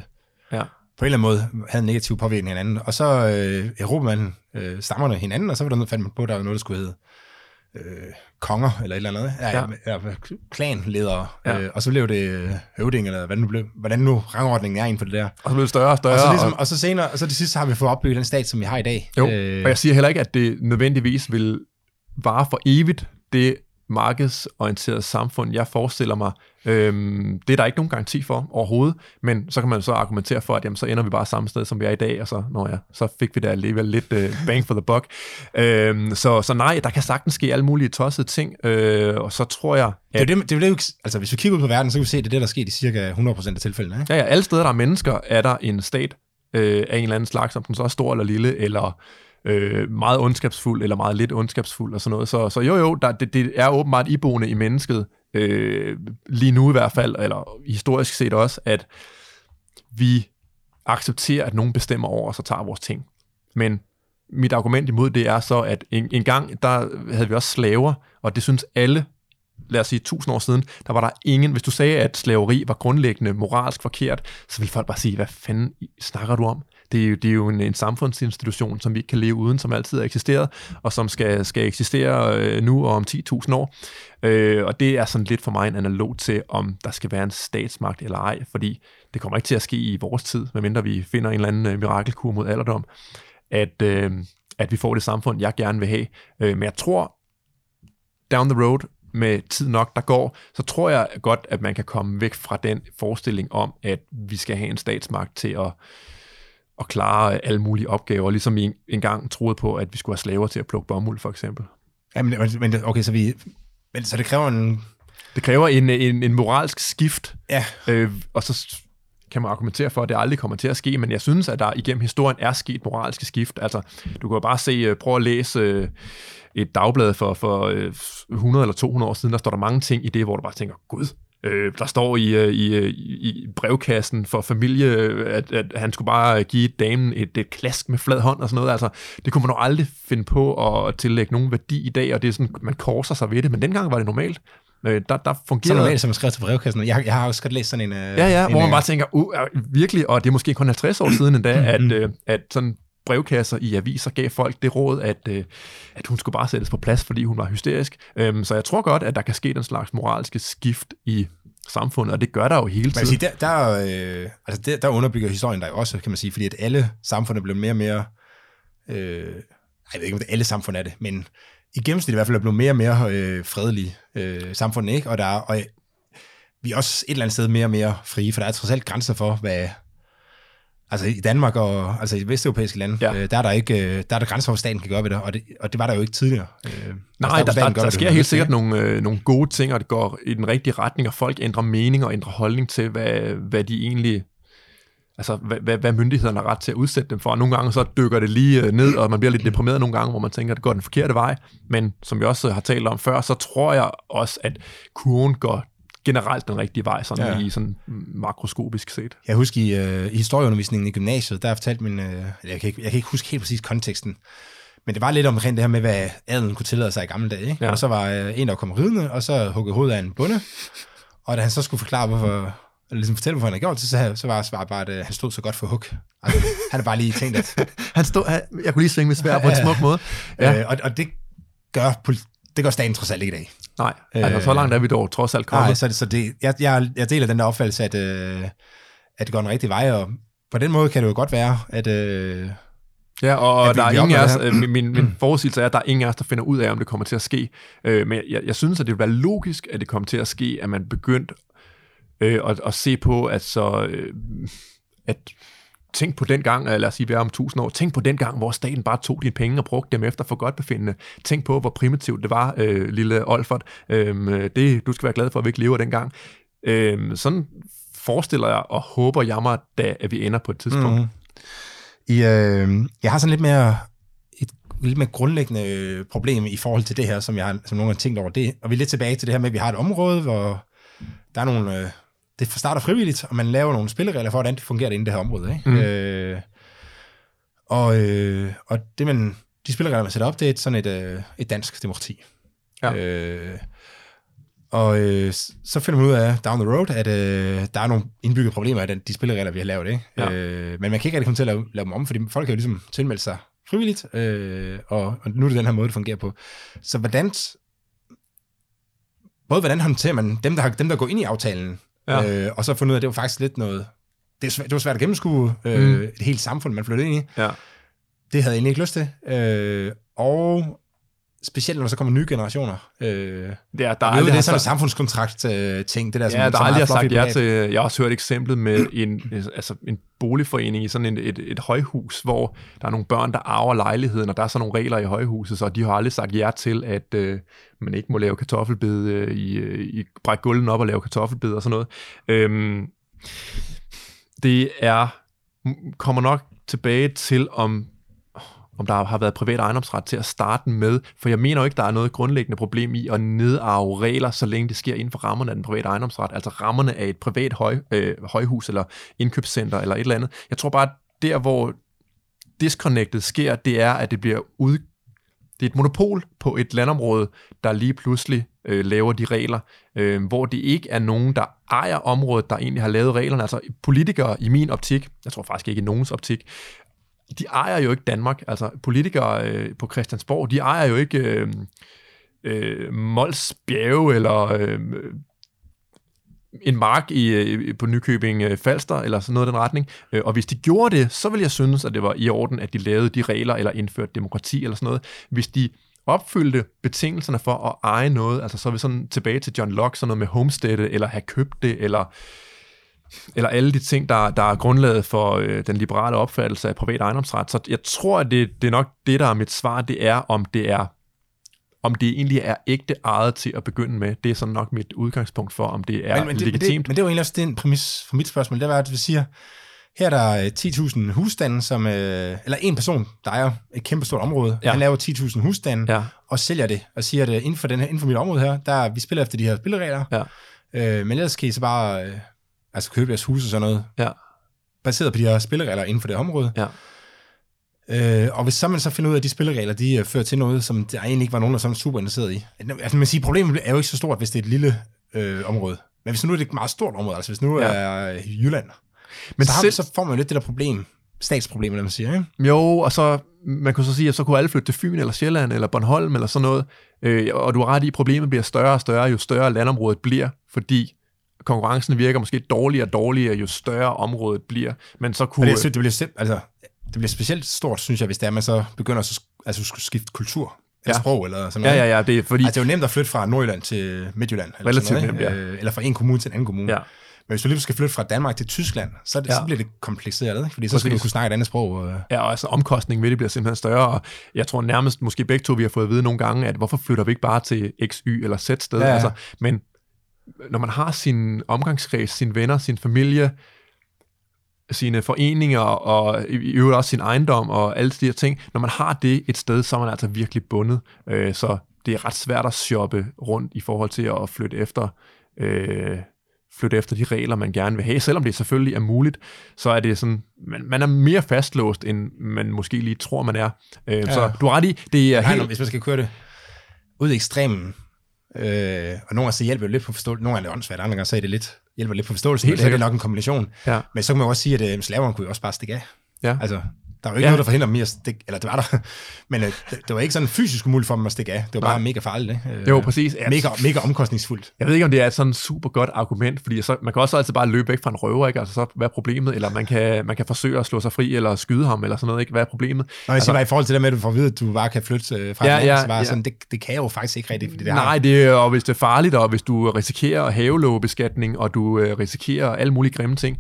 ja på en eller anden måde havde en negativ påvirkning af hinanden. Og så øh, erobrer man øh, stammerne hinanden, og så var der noget, fandt man på, der var noget, der skulle hedde øh, konger, eller et eller andet, ja, ja. ja klanledere, ja. øh, og så blev det øh, høvding, eller hvad nu blev, hvordan nu rangordningen er inden for det der. Og så blev det større og større. Og så, ligesom, og... og så senere, og så det sidste har vi fået opbygget den stat, som vi har i dag. Jo, øh, og jeg siger heller ikke, at det nødvendigvis vil vare for evigt. Det markedsorienteret samfund, jeg forestiller mig, øhm, det er der ikke nogen garanti for overhovedet, men så kan man så argumentere for, at jamen, så ender vi bare samme sted, som vi er i dag, og så, når ja, så fik vi da alligevel lidt øh, bang for the buck. Øhm, så, så nej, der kan sagtens ske alle mulige tossede ting, øh, og så tror jeg... At, det er det, det, er det, altså, hvis vi kigger ud på verden, så kan vi se, at det er det, der sker i cirka 100% af tilfældene. Ikke? Ja, ja, alle steder, der er mennesker, er der en stat øh, af en eller anden slags, om den så er stor eller lille, eller øh, meget ondskabsfuld, eller meget lidt ondskabsfuld, og sådan noget. Så, så jo, jo, der, det, det er åbenbart iboende i mennesket, øh, lige nu i hvert fald, eller historisk set også, at vi accepterer, at nogen bestemmer over os og tager vores ting. Men mit argument imod det er så, at en, en gang, der havde vi også slaver, og det synes alle lad os sige, tusind år siden, der var der ingen, hvis du sagde, at slaveri var grundlæggende moralsk forkert, så ville folk bare sige, hvad fanden snakker du om? Det er jo, det er jo en, en samfundsinstitution, som vi ikke kan leve uden, som altid har eksisteret, og som skal, skal eksistere øh, nu og om 10.000 år. Øh, og det er sådan lidt for mig en analog til, om der skal være en statsmagt eller ej, fordi det kommer ikke til at ske i vores tid, medmindre vi finder en eller anden øh, mirakelkur mod alderdom, at, øh, at vi får det samfund, jeg gerne vil have. Øh, men jeg tror, down the road, med tid nok, der går, så tror jeg godt, at man kan komme væk fra den forestilling om, at vi skal have en statsmagt til at, at klare alle mulige opgaver, ligesom vi engang troede på, at vi skulle have slaver til at plukke bomuld, for eksempel. Ja, men, men okay, så vi... Men, så det kræver en... Det kræver en, en, en moralsk skift, ja. øh, og så kan man argumentere for, at det aldrig kommer til at ske, men jeg synes, at der igennem historien er sket moralske skift. Altså, du kan jo bare se, øh, prøv at læse øh, et dagblad for, for 100 eller 200 år siden, der står der mange ting i det, hvor du bare tænker, gud, Øh, der står i, i, i brevkassen for familie, at, at han skulle bare give damen et, et klask med flad hånd og sådan noget. Altså, det kunne man jo aldrig finde på at tillægge nogen værdi i dag, og det er sådan, man korser sig ved det, men dengang var det normalt. Øh, der, der fungerer... Så normalt, som man skrev til brevkassen. Jeg, jeg har også godt læst sådan en... ja, ja, en, hvor man bare tænker, uh, virkelig, og det er måske kun 50 år siden endda, at, uh, at sådan brevkasser i aviser gav folk det råd, at, øh, at hun skulle bare sættes på plads, fordi hun var hysterisk. Øhm, så jeg tror godt, at der kan ske den slags moralske skift i samfundet, og det gør der jo hele tiden. Sige, der, der, øh, altså der, der underbygger historien der også, kan man sige, fordi at alle samfund er blevet mere og mere, øh, jeg ved ikke, om det alle samfund er det, men i gennemsnit i hvert fald er blevet mere og mere øh, fredelige øh, samfund, ikke? Og, der er, og vi er også et eller andet sted mere og mere frie, for der er trods alt grænser for, hvad, Altså i Danmark og altså i vesteuropæiske lande, ja. øh, der er der ikke øh, der er der grænser for, hvad staten kan gøre ved det, og det, og det var der jo ikke tidligere. Øh, Nej, der, der, der, der sker helt sikkert nogle, øh, nogle gode ting, og det går i den rigtige retning, og folk ændrer mening og ændrer holdning til, hvad, hvad de egentlig altså hvad, hvad, hvad myndighederne har ret til at udsætte dem for. Nogle gange så dykker det lige øh, ned, og man bliver lidt deprimeret nogle gange, hvor man tænker, at det går den forkerte vej. Men som vi også har talt om før, så tror jeg også, at kurven går generelt den rigtige vej, sådan ja. i sådan makroskopisk set. Jeg husker i, uh, i historieundervisningen i gymnasiet, der fortalte min, uh, jeg, kan ikke, jeg kan ikke huske helt præcis konteksten, men det var lidt omkring det her med, hvad adelen kunne tillade sig i gamle dage. Ikke? Ja. Og så var uh, en, der kom ridende, og så huggede hovedet af en bonde, og da han så skulle forklare, hvorfor, eller ligesom fortælle, hvorfor han havde gjort det, så, så var svaret bare, at han stod så godt for hug. Altså, han har bare lige tænkt, at... han stod, han, jeg kunne lige svinge med svær på en smuk måde. Ja. Øh, og, og det gør det gør staten trods alt ikke i dag. Nej, altså øh, så langt er vi dog trods alt kommet. Nej, så, så det, jeg, jeg, jeg deler den der opfattelse, at, øh, at det går en rigtig vej, og på den måde kan det jo godt være, at... Øh, Ja, og at der vi, er ingen af os, øh, min, min, min forudsigelse er, at der er ingen af os, der finder ud af, om det kommer til at ske. Øh, men jeg, jeg synes, at det vil være logisk, at det kommer til at ske, at man begyndt øh, at, at se på, at så... Øh, at tænk på den gang, øh, lad os sige, vi er om tusind år, tænk på den gang, hvor staten bare tog dine penge og brugte dem efter for godt befindende. Tænk på, hvor primitivt det var, øh, lille Olfert. Øhm, øh, det, du skal være glad for, at vi ikke lever dengang. Øh, sådan forestiller jeg og håber jeg mig, da, at vi ender på et tidspunkt. Mm. I, øh, jeg har sådan lidt mere et lidt mere grundlæggende øh, problem i forhold til det her, som jeg har, som nogen har tænkt over det. Og vi er lidt tilbage til det her med, at vi har et område, hvor der er nogle, øh, det starter frivilligt, og man laver nogle spilleregler for, hvordan det fungerer inde i det her område. Ikke? Mm. Øh, og, øh, og det man, de spilleregler, man sætter op, det er et, sådan et, øh, et dansk demokrati. Ja. Øh, og øh, så finder man ud af down the road, at øh, der er nogle indbyggede problemer i den, de spilleregler, vi har lavet. Ikke? Ja. Øh, men man kan ikke rigtig komme til at lave, lave dem om, fordi folk har jo ligesom tilmeldt sig frivilligt, øh, og, og nu er det den her måde, det fungerer på. Så hvordan, både hvordan håndterer man dem, der, har, dem, der går ind i aftalen, Ja. Øh, og så fundet ud af, at det var faktisk lidt noget... Det, det var svært at gennemskue øh, mm. et helt samfund, man flyttede ind i. Ja. Det havde jeg egentlig ikke lyst til. Øh, og specielt når der så kommer nye generationer. Øh, Det er, der der er aldrig det er sådan en samfundskontrakt-ting, det der, som, Ja, der som aldrig har sagt ja til... Jeg har også hørt eksemplet med en, altså en boligforening i sådan en, et, et højhus, hvor der er nogle børn, der arver lejligheden, og der er så nogle regler i højhuset, så de har aldrig sagt ja til, at øh, man ikke må lave kartoffelbed øh, i, øh, i brække gulven op og lave kartoffelbed og sådan noget. Øhm, det er kommer nok tilbage til, om om der har været privat ejendomsret til at starte med, for jeg mener jo ikke, der er noget grundlæggende problem i at nedarve regler, så længe det sker inden for rammerne af den private ejendomsret, altså rammerne af et privat høj, øh, højhus eller indkøbscenter eller et eller andet. Jeg tror bare, at der hvor disconnectet sker, det er, at det bliver ud, det er et monopol på et landområde, der lige pludselig øh, laver de regler, øh, hvor det ikke er nogen, der ejer området, der egentlig har lavet reglerne. Altså politikere i min optik, jeg tror faktisk ikke i nogens optik, de ejer jo ikke Danmark. Altså politikere øh, på Christiansborg, de ejer jo ikke øh, øh, Mols Bjerge eller øh, en mark i, øh, på Nykøbing øh, Falster, eller sådan noget i den retning. Øh, og hvis de gjorde det, så ville jeg synes, at det var i orden, at de lavede de regler, eller indførte demokrati, eller sådan noget. Hvis de opfyldte betingelserne for at eje noget, altså så er vi sådan tilbage til John Locke, sådan noget med homesteadet, eller have købt det, eller eller alle de ting, der, der er grundlaget for øh, den liberale opfattelse af privat ejendomsret. Så jeg tror, at det, det er nok det, der er mit svar, det er, om det er om det egentlig er ægte ejet til at begynde med. Det er sådan nok mit udgangspunkt for, om det er men, men, det, men, det, legitimt. men det jo egentlig også den præmis for mit spørgsmål. Det var, at vi siger, her er der øh, 10.000 husstande, som, øh, eller en person, der ejer et kæmpe stort område. Ja. Ja. Han laver 10.000 husstande Ja. og sælger det, og siger, at øh, inden for, den her, inden for mit område her, der, vi spiller efter de her spilleregler. Ja. Øh, men ellers kan I så bare øh, altså købe jeres hus og sådan noget, Ja. baseret på de her spilleregler inden for det område. Ja. Øh, og hvis så man så finder ud af, at de spilleregler, de øh, fører til noget, som der egentlig ikke var nogen, der er sådan super interesseret i. Altså man siger, problemet er jo ikke så stort, hvis det er et lille øh, område. Men hvis nu er det et meget stort område, altså hvis nu Ja. er øh, Jylland, Men Men så, har, selv- så får man jo lidt det der problem, statsproblem, eller man siger, ikke? Jo, og så man kunne så sige, at så kunne alle flytte til Fyn eller Sjælland eller Bornholm eller sådan noget. Øh, og du har ret i, at problemet bliver større og større, jo større landområdet bliver, fordi konkurrencen virker måske dårligere og dårligere, jo større området bliver. Men så kunne... det, det, bliver, sim- altså, det bliver specielt stort, synes jeg, hvis det er, man så begynder at så, altså, skulle skifte kultur, eller Ja. sprog, eller sådan ja, noget. ja, ja, det er fordi... Altså, det er jo nemt at flytte fra Nordjylland til Midtjylland. Eller Relativt sådan noget, nemt, ikke? Øh, Eller fra en kommune til en anden kommune. Ja. Men hvis du lige skal flytte fra Danmark til Tyskland, så, det, Ja. ja. så bliver det kompliceret, ikke? Fordi så skal Præcis. du kunne snakke et andet sprog. Og, Ja, og altså omkostningen ved det bliver simpelthen større, og jeg tror nærmest, måske begge to, vi har fået at vide nogle gange, at hvorfor flytter vi ikke bare til X, Y eller Z sted? Ja, ja. Altså, men når man har sin omgangskreds, sine venner, sin familie, sine foreninger og i øvrigt også sin ejendom og alle de her ting, når man har det et sted, så er man altså virkelig bundet. Øh, så det er ret svært at shoppe rundt i forhold til at flytte efter øh, flytte efter de regler, man gerne vil have. Selvom det selvfølgelig er muligt, så er det sådan, man, man er mere fastlåst, end man måske lige tror, man er. Øh, ja. Så du har ret i, det er Nej, helt... hvis man skal køre det ud i ekstremen, øh, og nogle gange så hjælper det lidt på forståelsen, nogle gange er det åndssvagt, andre gange så er det lidt, hjælper det lidt på forståelsen, Helt det er nok en kombination. Ja. Men så kan man jo også sige, at øh, slaverne kunne jo også bare stikke af. Ja. Altså, der var jo ikke Ja. noget, der forhindrer i at stikke, eller det var der, men øh, det, det var ikke sådan fysisk umuligt for dem at stikke af. Det var bare Nej. mega farligt, ikke? Øh, Jo, præcis. Ja, Mega, mega omkostningsfuldt. Jeg ved ikke, om det er et sådan super godt argument, fordi så, man kan også altid bare løbe væk fra en røver, ikke? Altså, så hvad er problemet? Eller man kan, man kan forsøge at slå sig fri, eller skyde ham, eller sådan noget, ikke? Hvad er problemet? Når jeg siger bare i forhold til det med, at du får at vide, at du bare kan flytte øh, fra Ja, ja, så bare ja. sådan, det, det kan jeg jo faktisk ikke rigtigt, fordi det Nej, har det og hvis det er farligt, og hvis du risikerer havelågebeskatning, og du øh, risikerer alle mulige grimme ting,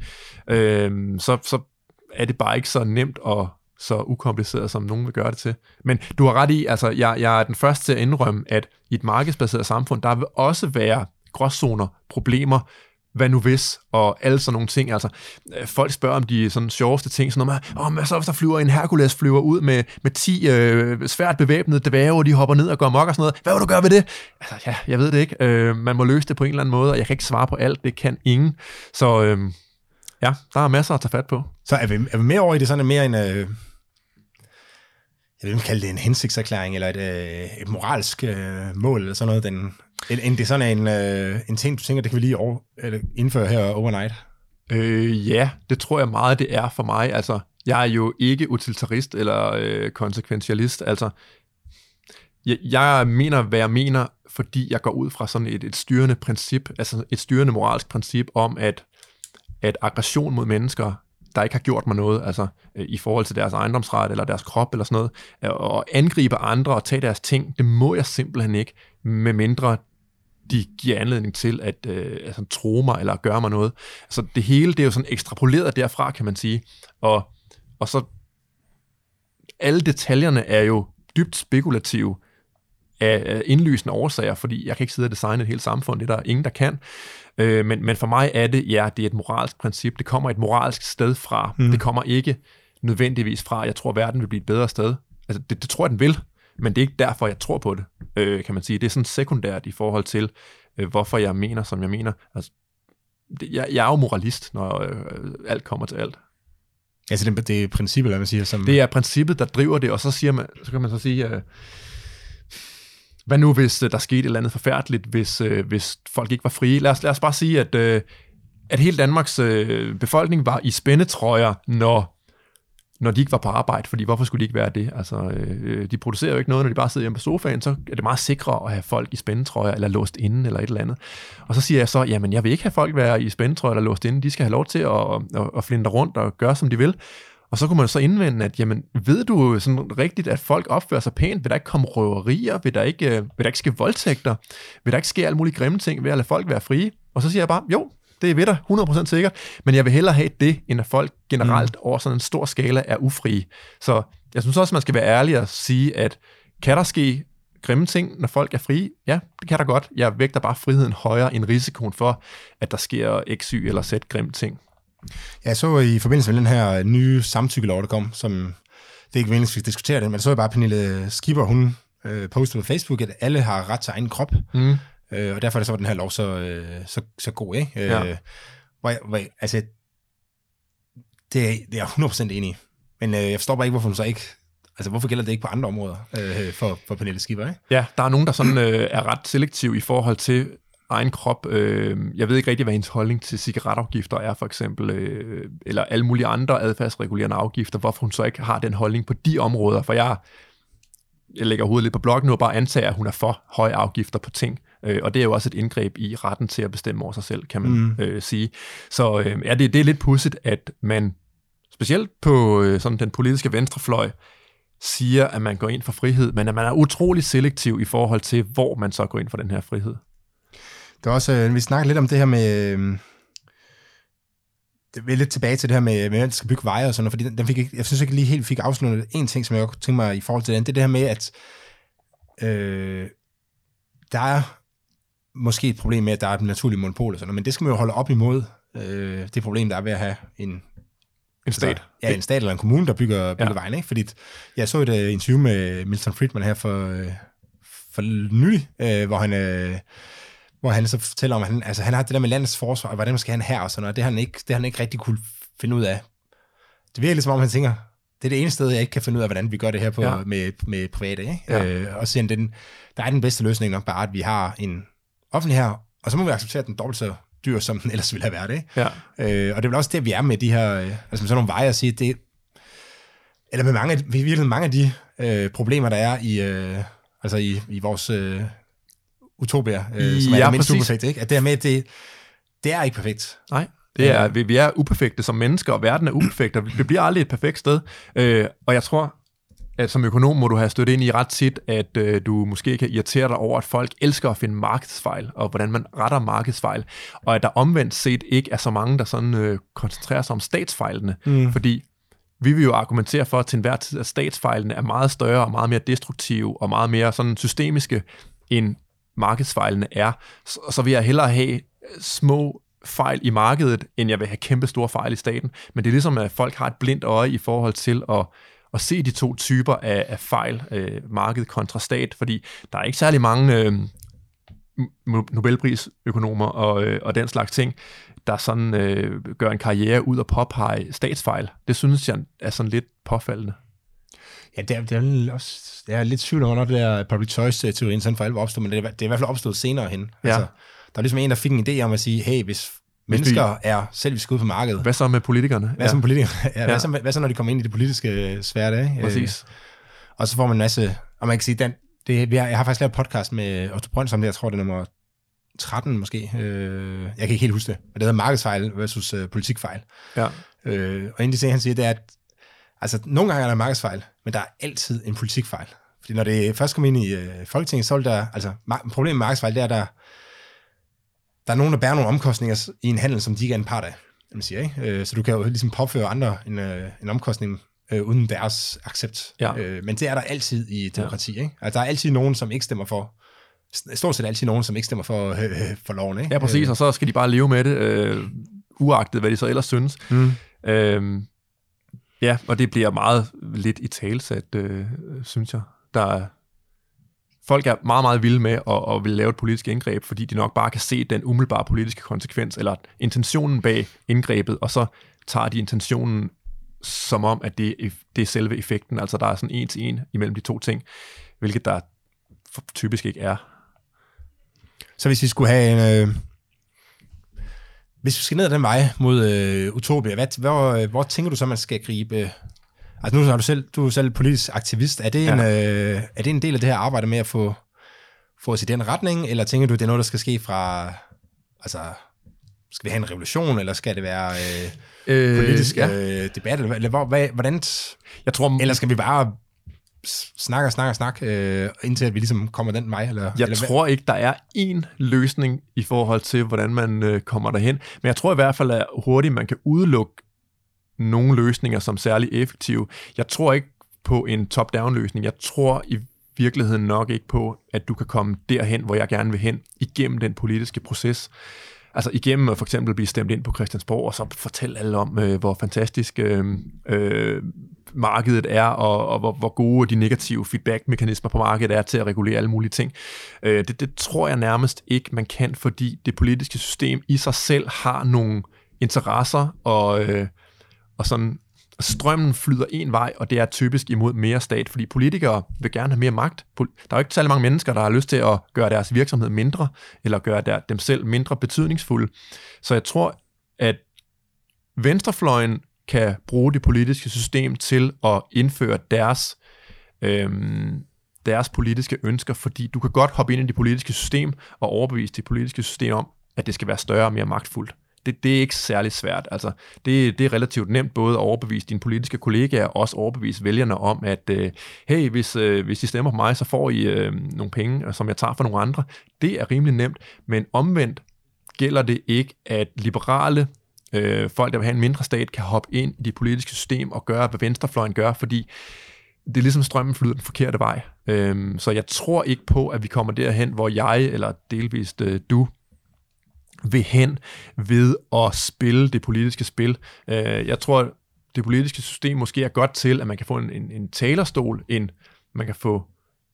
øh, så, så er det bare ikke så nemt og så ukompliceret, som nogen vil gøre det til. Men du har ret i, altså jeg, jeg er den første til at indrømme, at i et markedsbaseret samfund, der vil også være gråzoner, problemer, hvad nu hvis, og alle sådan nogle ting. Altså, øh, folk spørger om de sådan sjoveste ting, sådan noget med, oh, hvad så hvis der flyver en Hercules flyver ud med, med 10 øh, svært bevæbnede dværge, og de hopper ned og går mok og sådan noget. Hvad vil du gøre ved det? Altså, ja, jeg ved det ikke. Øh, man må løse det på en eller anden måde, og jeg kan ikke svare på alt. Det kan ingen. Så øh, ja, der er masser at tage fat på. Så er vi, er vi mere over i det sådan mere en, øh, jeg vil ikke kalde det en hensigtserklæring, eller et, øh, et moralsk øh, mål, eller sådan noget, den, end, det er sådan en, øh, en ting, du tænker, det kan vi lige over, eller indføre her overnight. Øh, ja, det tror jeg meget, det er for mig. Altså, jeg er jo ikke utilitarist eller øh, konsekventialist. Altså, jeg, jeg mener, hvad jeg mener, fordi jeg går ud fra sådan et, et styrende princip, altså et styrende moralsk princip om, at, at aggression mod mennesker der ikke har gjort mig noget, altså øh, i forhold til deres ejendomsret eller deres krop eller sådan noget, øh, og angribe andre og tage deres ting, det må jeg simpelthen ikke, med mindre de giver anledning til at øh, altså, tro mig eller gøre mig noget. Så det hele, det er jo sådan ekstrapoleret derfra, kan man sige. Og, og så alle detaljerne er jo dybt spekulative af indlysende årsager, fordi jeg kan ikke sidde og designe et helt samfund, det er der ingen, der kan. Øh, men, men for mig er det, ja, det er et moralsk princip. Det kommer et moralsk sted fra. Mm. Det kommer ikke nødvendigvis fra, jeg tror, at verden vil blive et bedre sted. Altså, det, det tror jeg, den vil, men det er ikke derfor, jeg tror på det, øh, kan man sige. Det er sådan sekundært i forhold til, øh, hvorfor jeg mener, som jeg mener. Altså, det, jeg, jeg er jo moralist, når øh, alt kommer til alt. Altså det, det er princippet, hvad man siger? Som... Det er princippet, der driver det, og så, siger man, så kan man så sige, øh, hvad nu hvis øh, der skete et eller andet forfærdeligt, hvis, øh, hvis folk ikke var frie? Lad os, lad os bare sige, at, øh, at hele Danmarks øh, befolkning var i spændetrøjer, når når de ikke var på arbejde, fordi hvorfor skulle de ikke være det? Altså, øh, de producerer jo ikke noget, når de bare sidder hjemme på sofaen, så er det meget sikrere at have folk i spændetrøjer, eller låst inde, eller et eller andet. Og så siger jeg så, jamen jeg vil ikke have folk være i spændetrøjer eller låst inde, de skal have lov til at, at, at flinde rundt og gøre, som de vil. Og så kunne man så indvende, at jamen, ved du sådan rigtigt, at folk opfører sig pænt? Vil der ikke komme røverier? Vil der ikke, øh, vil der ikke ske voldtægter? Vil der ikke ske alle mulige grimme ting ved at lade folk være frie? Og så siger jeg bare, jo, det er ved dig, 100% sikkert, men jeg vil hellere have det, end at folk generelt mm. over sådan en stor skala er ufrie. Så jeg synes også, man skal være ærlig og sige, at kan der ske grimme ting, når folk er frie? Ja, det kan der godt. Jeg vægter bare friheden højere end risikoen for, at der sker x, y eller z grimme ting. Jeg så i forbindelse med den her nye samtykkelov, der kom, som det er ikke meningen, vi diskutere det, men så jeg bare Pernille Skipper, hun øh, postede på Facebook, at alle har ret til egen krop. Mm. Øh, og derfor er det så den her lov så, øh, så, så god, ikke? Øh, ja. hvor, jeg, hvor jeg, altså, det, er, det er jeg 100% enig i. Men øh, jeg forstår bare ikke, hvorfor hun så ikke Altså, hvorfor gælder det ikke på andre områder øh, for, for Pernille Skipper, ikke? Ja, der er nogen, der sådan øh, er ret selektiv i forhold til egen krop. Øh, jeg ved ikke rigtig, hvad hendes holdning til cigaretafgifter er, for eksempel, øh, eller alle mulige andre adfærdsregulerende afgifter, hvorfor hun så ikke har den holdning på de områder, for jeg, jeg lægger hovedet lidt på bloggen nu og bare antager, at hun er for høje afgifter på ting. Øh, og det er jo også et indgreb i retten til at bestemme over sig selv, kan man mm. øh, sige. Så øh, ja, det, det er lidt pudsigt, at man specielt på øh, sådan den politiske venstrefløj, siger, at man går ind for frihed, men at man er utrolig selektiv i forhold til, hvor man så går ind for den her frihed. Det er også, øh, vi snakker lidt om det her med, øh, det er lidt tilbage til det her med, med at man skal bygge veje og sådan noget, fordi den, den fik ikke, jeg synes ikke lige helt fik afsluttet en ting, som jeg godt tænker mig i forhold til den, det er det her med, at øh, der er måske et problem med, at der er et naturligt monopol og sådan noget, men det skal man jo holde op imod, øh, det problem, der er ved at have en en stat. Altså, ja, en stat eller en kommune, der bygger, bygger ja. vejen. Ikke? Fordi jeg så et uh, interview med Milton Friedman her for, uh, for nylig, uh, hvor han... Uh, hvor han så fortæller om, at han, altså, han har det der med landets forsvar, og hvordan man skal have her og sådan noget, det har han ikke, det har han ikke rigtig kunne finde ud af. Det virker lidt som om, han tænker, det er det eneste sted, jeg ikke kan finde ud af, hvordan vi gør det her på, ja. med, med private. Ikke? Ja. Øh, og siger den, der er den bedste løsning nok bare, at vi har en offentlig her, og så må vi acceptere, den dobbelt så dyr, som den ellers ville have været. Ikke? Ja. Øh, og det er vel også det, vi er med de her, øh, altså med sådan nogle veje at sige, det, eller med mange, virkelig mange af de øh, problemer, der er i, øh, altså i, i vores øh, utopier, øh, som er ja, det mindst uperfekte. Ikke? At det er med, det, det er ikke perfekt. Nej. Det er, vi, vi er uperfekte som mennesker, og verden er uperfekt, og det bliver aldrig et perfekt sted. Øh, og jeg tror, at som økonom må du have stødt ind i ret tit, at øh, du måske kan irritere dig over, at folk elsker at finde markedsfejl, og hvordan man retter markedsfejl, og at der omvendt set ikke er så mange, der sådan øh, koncentrerer sig om statsfejlene, mm. fordi vi vil jo argumentere for til enhver tid, at statsfejlene er meget større og meget mere destruktive og meget mere sådan systemiske, end markedsfejlene er. Så, så vil jeg hellere have øh, små fejl i markedet, end jeg vil have kæmpe store fejl i staten. Men det er ligesom, at folk har et blindt øje i forhold til at at se de to typer af, af fejl, øh, marked kontra stat, fordi der er ikke særlig mange øh, Nobelprisøkonomer og, øh, og den slags ting, der sådan øh, gør en karriere ud og påpege statsfejl. Det synes jeg er sådan lidt påfaldende. Ja, det er, det er også, jeg er lidt tvivl om, når det der public choice-teorien sådan for alvor opstod, men det er, det er i hvert fald opstået senere hen. Ja. Altså, der er ligesom en, der fik en idé om at sige, hey, hvis mennesker er selvisk ude på markedet. Hvad så med politikerne? Hvad så med politikerne? Ja, ja. Hvad, så, hvad så, når de kommer ind i det politiske sfære? Ikke? Præcis. Øh, og så får man en masse, og man kan sige, den, det, vi har, jeg har faktisk lavet podcast med Otto Brøns om det, jeg tror det er nummer 13 måske. Øh, jeg kan ikke helt huske det. Men det hedder markedsfejl versus øh, politikfejl. Ja. Øh, og en af de ting, han siger, det er, at altså, nogle gange er der markedsfejl, men der er altid en politikfejl. Fordi når det først kommer ind i øh, Folketinget, så vil der, altså, problemet med markedsfejl, det er, at der, der er nogen, der bærer nogle omkostninger i en handel, som de ikke er en part af. Man siger, ikke? Øh, så du kan jo ligesom påføre andre en, øh, en omkostning øh, uden deres accept. Ja. Øh, men det er der altid i demokrati. Ikke? Altså, der er altid nogen, som ikke stemmer for stort set altid nogen, som ikke stemmer for, øh, for loven. Ikke? Ja, præcis, og så skal de bare leve med det, øh, uagtet hvad de så ellers synes. Mm. Øh, ja, og det bliver meget lidt i talsat, øh, synes jeg. Der er, folk er meget, meget vilde med at, at vil lave et politisk indgreb, fordi de nok bare kan se den umiddelbare politiske konsekvens, eller intentionen bag indgrebet, og så tager de intentionen som om, at det, det er selve effekten. Altså der er sådan en til en imellem de to ting, hvilket der typisk ikke er. Så hvis vi skulle have en... Øh, hvis vi skal ned ad den vej mod øh, Utopia, hvad, hvor, hvor tænker du så, man skal gribe... Altså nu er du selv, du er selv politisk aktivist. Er det, ja. en, øh, er det en del af det her arbejde med at få, få os i den retning, eller tænker du, det er noget, der skal ske fra... Altså, skal vi have en revolution, eller skal det være øh, politisk øh, ja. øh, debat, eller, eller hvor, hvad, hvordan... Jeg tror, eller skal vi bare snakke og snakke og snakke, øh, indtil at vi ligesom kommer den vej? Eller, jeg eller tror ikke, der er én løsning i forhold til, hvordan man øh, kommer derhen. Men jeg tror i hvert fald, at hurtigt man kan udelukke nogle løsninger som særlig effektive. Jeg tror ikke på en top-down løsning. Jeg tror i virkeligheden nok ikke på, at du kan komme derhen, hvor jeg gerne vil hen, igennem den politiske proces. Altså igennem at for eksempel blive stemt ind på Christiansborg, og så fortælle alle om, øh, hvor fantastisk øh, øh, markedet er, og, og hvor, hvor gode de negative feedback-mekanismer på markedet er til at regulere alle mulige ting. Øh, det, det tror jeg nærmest ikke, man kan, fordi det politiske system i sig selv har nogle interesser og, øh, og sådan strømmen flyder en vej, og det er typisk imod mere stat, fordi politikere vil gerne have mere magt. Der er jo ikke særlig mange mennesker, der har lyst til at gøre deres virksomhed mindre, eller gøre der, dem selv mindre betydningsfulde. Så jeg tror, at venstrefløjen kan bruge det politiske system til at indføre deres, øhm, deres politiske ønsker, fordi du kan godt hoppe ind i det politiske system og overbevise det politiske system om, at det skal være større og mere magtfuldt. Det, det er ikke særlig svært. Altså, det, det er relativt nemt både at overbevise dine politiske kollegaer og også overbevise vælgerne om, at øh, hey, hvis, øh, hvis I stemmer på mig, så får I øh, nogle penge, øh, som jeg tager fra nogle andre. Det er rimelig nemt, men omvendt gælder det ikke, at liberale øh, folk, der vil have en mindre stat, kan hoppe ind i det politiske system og gøre, hvad venstrefløjen gør, fordi det er ligesom strømmen flyder den forkerte vej. Øhm, så jeg tror ikke på, at vi kommer derhen, hvor jeg eller delvist øh, du vil hen ved at spille det politiske spil. Øh, jeg tror, det politiske system måske er godt til, at man kan få en, en, en talerstol, en, man kan få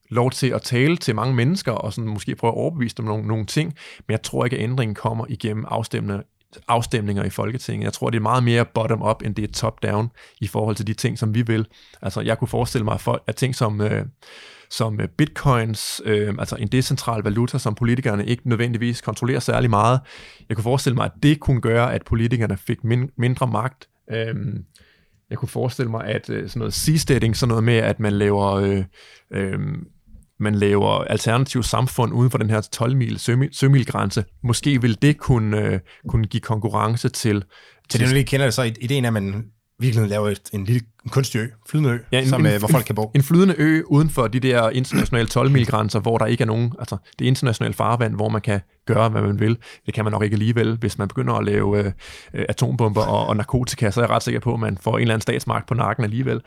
lov til at tale til mange mennesker, og sådan måske prøve at overbevise dem om nogle, nogle ting, men jeg tror ikke, at ændringen kommer igennem afstemninger, afstemninger i Folketinget. Jeg tror, det er meget mere bottom-up, end det er top-down i forhold til de ting, som vi vil. Altså, jeg kunne forestille mig, at, at ting som, øh, som øh, bitcoins, øh, altså en decentral valuta, som politikerne ikke nødvendigvis kontrollerer særlig meget, jeg kunne forestille mig, at det kunne gøre, at politikerne fik min, mindre magt. Øh, jeg kunne forestille mig, at øh, sådan noget seasteading, sådan noget med, at man laver... Øh, øh, man laver alternativ samfund uden for den her 12-mil sømilgrænse, måske vil det kunne, øh, kunne give konkurrence til... Til det, du lige kender det, så. Ideen er, at man virkelig laver et, en lille en kunstig ø, flydende ø, ja, en, som, en, øh, hvor folk kan bo. En flydende ø uden for de der internationale 12-mil-grænser, hvor der ikke er nogen, altså det internationale farvand, hvor man kan gøre, hvad man vil. Det kan man nok ikke alligevel. Hvis man begynder at lave øh, atombomber og, og narkotika, så er jeg ret sikker på, at man får en eller anden statsmagt på nakken alligevel.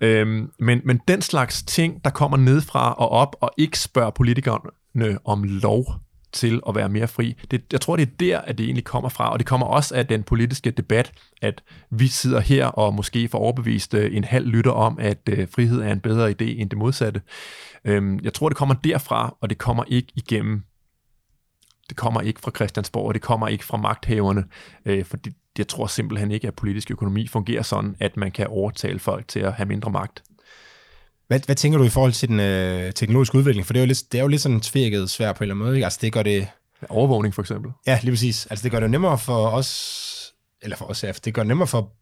Øhm, men, men den slags ting, der kommer nedfra og op, og ikke spørger politikerne om lov, til at være mere fri. Det, jeg tror, det er der, at det egentlig kommer fra, og det kommer også af den politiske debat, at vi sidder her og måske får overbevist øh, en halv lytter om, at øh, frihed er en bedre idé end det modsatte. Øhm, jeg tror, det kommer derfra, og det kommer ikke igennem det kommer ikke fra Christiansborg, og det kommer ikke fra magthaverne, øh, fordi jeg tror simpelthen ikke, at politisk økonomi fungerer sådan, at man kan overtale folk til at have mindre magt. Hvad, hvad tænker du i forhold til den øh, teknologiske udvikling? For det er jo lidt, det er jo lidt sådan tvirket svært på en eller anden måde. Ikke? Altså det gør det... Overvågning for eksempel. Ja, lige præcis. Altså det gør det nemmere for os, eller for os, ja, det gør det nemmere for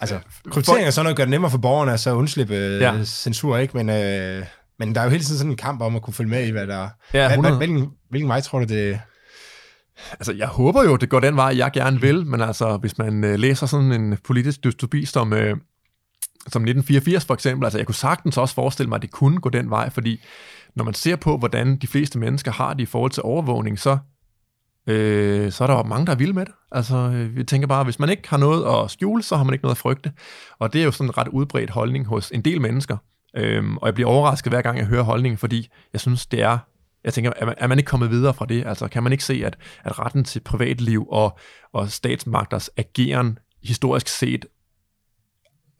Altså, kryptering og sådan noget gør det nemmere for borgerne at så undslippe øh, ja. censur, ikke? Men, øh, Men der er jo hele tiden sådan en kamp om at kunne følge med i, hvad der er. Ja, Hvad- 100. Hvilken, hvilken vej tror du, det... Altså, jeg håber jo, det går den vej, jeg gerne vil, men altså, hvis man øh, læser sådan en politisk dystopi som, øh, som 1984 for eksempel, altså, jeg kunne sagtens også forestille mig, at det kunne gå den vej, fordi når man ser på, hvordan de fleste mennesker har det i forhold til overvågning, så, øh, så er der jo mange, der er vilde med det. Altså, øh, vi tænker bare, hvis man ikke har noget at skjule, så har man ikke noget at frygte. Og det er jo sådan en ret udbredt holdning hos en del mennesker. Øhm, og jeg bliver overrasket hver gang, jeg hører holdningen, fordi jeg synes, det er jeg tænker, er man, er man ikke kommet videre fra det? Altså, kan man ikke se, at, at retten til privatliv og, og statsmagters ageren historisk set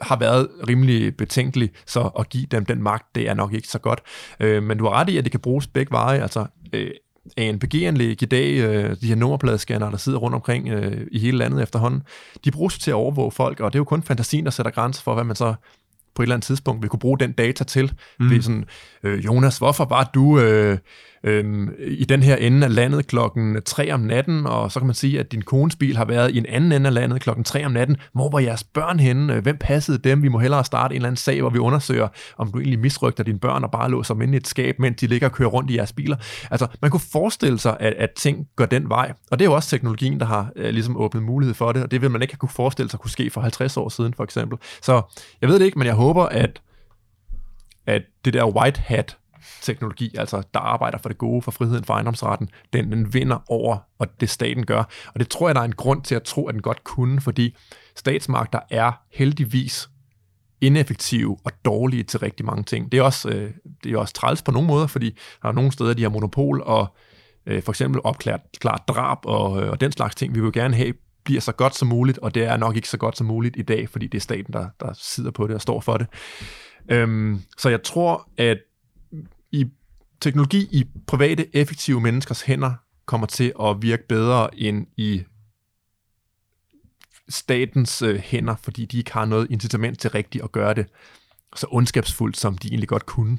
har været rimelig betænkelig, så at give dem den magt, det er nok ikke så godt. Øh, men du har ret i, at det kan bruges begge veje. Altså, øh, ANPG-anlæg i dag, øh, de her nummerpladescanner, der sidder rundt omkring øh, i hele landet efterhånden, de bruges til at overvåge folk, og det er jo kun fantasien, der sætter grænser for, hvad man så på et eller andet tidspunkt vil kunne bruge den data til. Mm. Det er sådan, øh, Jonas, hvorfor var du øh, øhm, i den her ende af landet klokken 3 om natten, og så kan man sige, at din kones bil har været i en anden ende af landet klokken 3 om natten. Hvor var jeres børn henne? Hvem passede dem? Vi må hellere starte en eller anden sag, hvor vi undersøger, om du egentlig misrygter dine børn og bare låser dem inde i et skab, mens de ligger og kører rundt i jeres biler. Altså, man kunne forestille sig, at, at ting går den vej. Og det er jo også teknologien, der har øh, ligesom åbnet mulighed for det, og det vil man ikke have kunne forestille sig kunne ske for 50 år siden, for eksempel. Så jeg ved det ikke, men jeg håber, at, at det der white hat teknologi, altså der arbejder for det gode, for friheden, for ejendomsretten, den, den vinder over, og det staten gør. Og det tror jeg, der er en grund til at tro, at den godt kunne, fordi statsmagter er heldigvis ineffektive og dårlige til rigtig mange ting. Det er også, øh, det er også træls på nogle måder, fordi der er nogle steder, de har monopol, og øh, for eksempel opklart klart drab og, øh, og den slags ting, vi vil gerne have, bliver så godt som muligt, og det er nok ikke så godt som muligt i dag, fordi det er staten, der, der sidder på det og står for det. Øhm, så jeg tror, at i teknologi i private, effektive menneskers hænder kommer til at virke bedre end i statens øh, hænder, fordi de ikke har noget incitament til rigtigt at gøre det så ondskabsfuldt, som de egentlig godt kunne.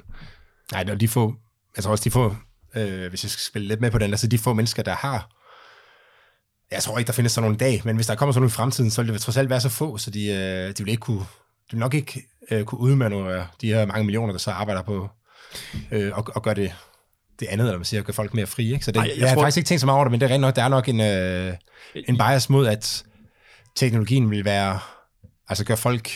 Nej, når de få... altså også, de få... Øh, hvis jeg skal spille lidt med på den, altså de få mennesker, der har... Jeg tror ikke, der findes sådan nogle dag, men hvis der kommer sådan nogle i fremtiden, så vil det trods alt være så få, så de, øh, de vil ikke kunne... De vil nok ikke øh, kunne udmanøvrere de her mange millioner, der så arbejder på øh, og, og gøre det, det andet, eller man siger, gøre folk mere frie. Ikke? Så det, Ej, jeg jeg, jeg har tror- faktisk ikke tænkt så meget over det, men det er rent nok, der er nok en, øh, en bias mod, at teknologien vil være, altså gøre folk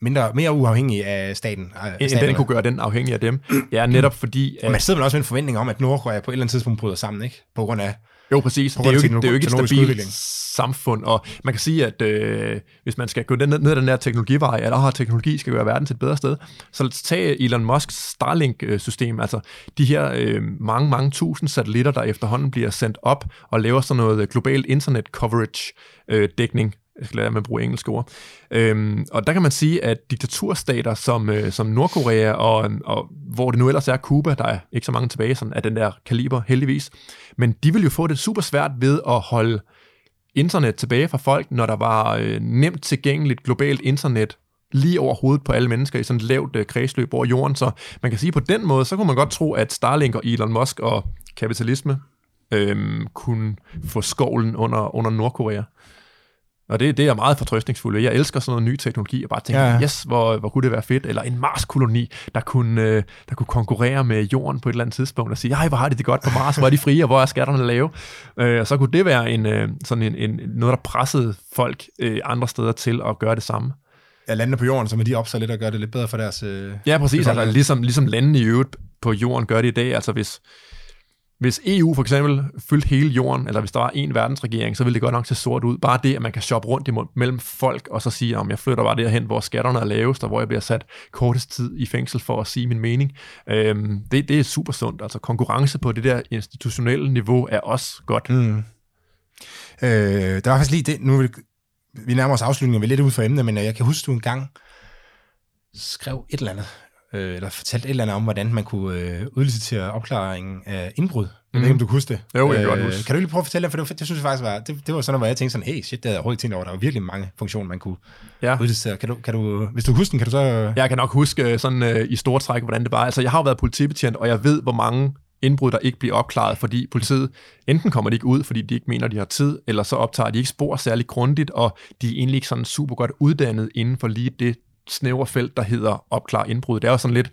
mindre, mere uafhængige af staten. Af End den kunne gøre den afhængig af dem. Ja, netop fordi... Og man At, sidder vel også med en forventning om, at Nordkorea på et eller andet tidspunkt bryder sammen, ikke? På grund af... jo, præcis. Det er jo, ikke, det er jo ikke et stabilt udvikling. samfund, og man kan sige, at øh, hvis man skal gå ned, ned ad den der teknologivej, eller har teknologi skal gøre verden til et bedre sted, så lad os tage Elon Musks Starlink-system, altså de her øh, mange, mange tusind satellitter, der efterhånden bliver sendt op og laver sådan noget globalt internet coverage øh, dækning, jeg skal lade med at bruge engelske ord. Øhm, og der kan man sige, at diktaturstater som, øh, som Nordkorea og, og hvor det nu ellers er Cuba, der er ikke så mange tilbage sådan, af den der kaliber, heldigvis, men de vil jo få det super svært ved at holde internet tilbage fra folk, når der var øh, nemt tilgængeligt globalt internet lige over hovedet på alle mennesker i sådan et lavt øh, kredsløb over jorden. Så man kan sige, på den måde, så kunne man godt tro, at Starlink og Elon Musk og kapitalisme øh, kunne få skovlen under, under Nordkorea. Og det, det er meget fortrøstningsfuldt. Jeg elsker sådan noget ny teknologi, og bare tænker, Ja, yes, hvor, hvor kunne det være fedt. Eller en Mars-koloni, der kunne, øh, der kunne konkurrere med jorden på et eller andet tidspunkt, og sige, ej, hvor har de det godt på Mars, hvor er de frie, og hvor er skatterne lave. Øh, og så kunne det være en, øh, sådan en, en, noget, der pressede folk øh, andre steder til at gøre det samme. Ja, landene på jorden, så må de op sig lidt og gøre det lidt bedre for deres... Øh, Ja, præcis. Altså, ligesom, ligesom landene i øvrigt på jorden gør det i dag. Altså hvis, hvis EU for eksempel fyldte hele jorden, eller hvis der var en verdensregering, så ville det godt nok se sort ud. Bare det, at man kan shoppe rundt imod, mellem folk, og så sige, om jeg flytter bare derhen, hvor skatterne er lavest, og hvor jeg bliver sat kortest tid i fængsel for at sige min mening. Øhm, det, det er super sundt. Altså konkurrence på det der institutionelle niveau er også godt. Mm. Øh, der var faktisk lige det, nu vil, vi, nærmer os afslutningen, vi er lidt ud for emnet, men jeg kan huske, du engang skrev et eller andet, øh, eller fortalte et eller andet om, hvordan man kunne øh, udlicitere opklaringen af indbrud. Jeg ved ikke, om du kan huske det. Jo, jeg kan godt huske. Kan du lige prøve at fortælle det, for det, synes jeg faktisk var, det, det var sådan noget, hvor jeg tænkte sådan, hey, shit, det havde jeg overhovedet tænkt over. Der var virkelig mange funktioner, man kunne Ja. udlicitere. Kan du, kan du, hvis du husker den, kan du så... Jeg kan nok huske øh, sådan øh, i store træk, hvordan det var. Altså, jeg har jo været politibetjent, og jeg ved, hvor mange indbrud, der ikke bliver opklaret, fordi politiet enten kommer de ikke ud, fordi de ikke mener, de har tid, eller så optager de ikke spor særlig grundigt, og de er egentlig ikke sådan super godt uddannet inden for lige det snævre felt, der hedder opklare indbrud. Det er jo sådan lidt,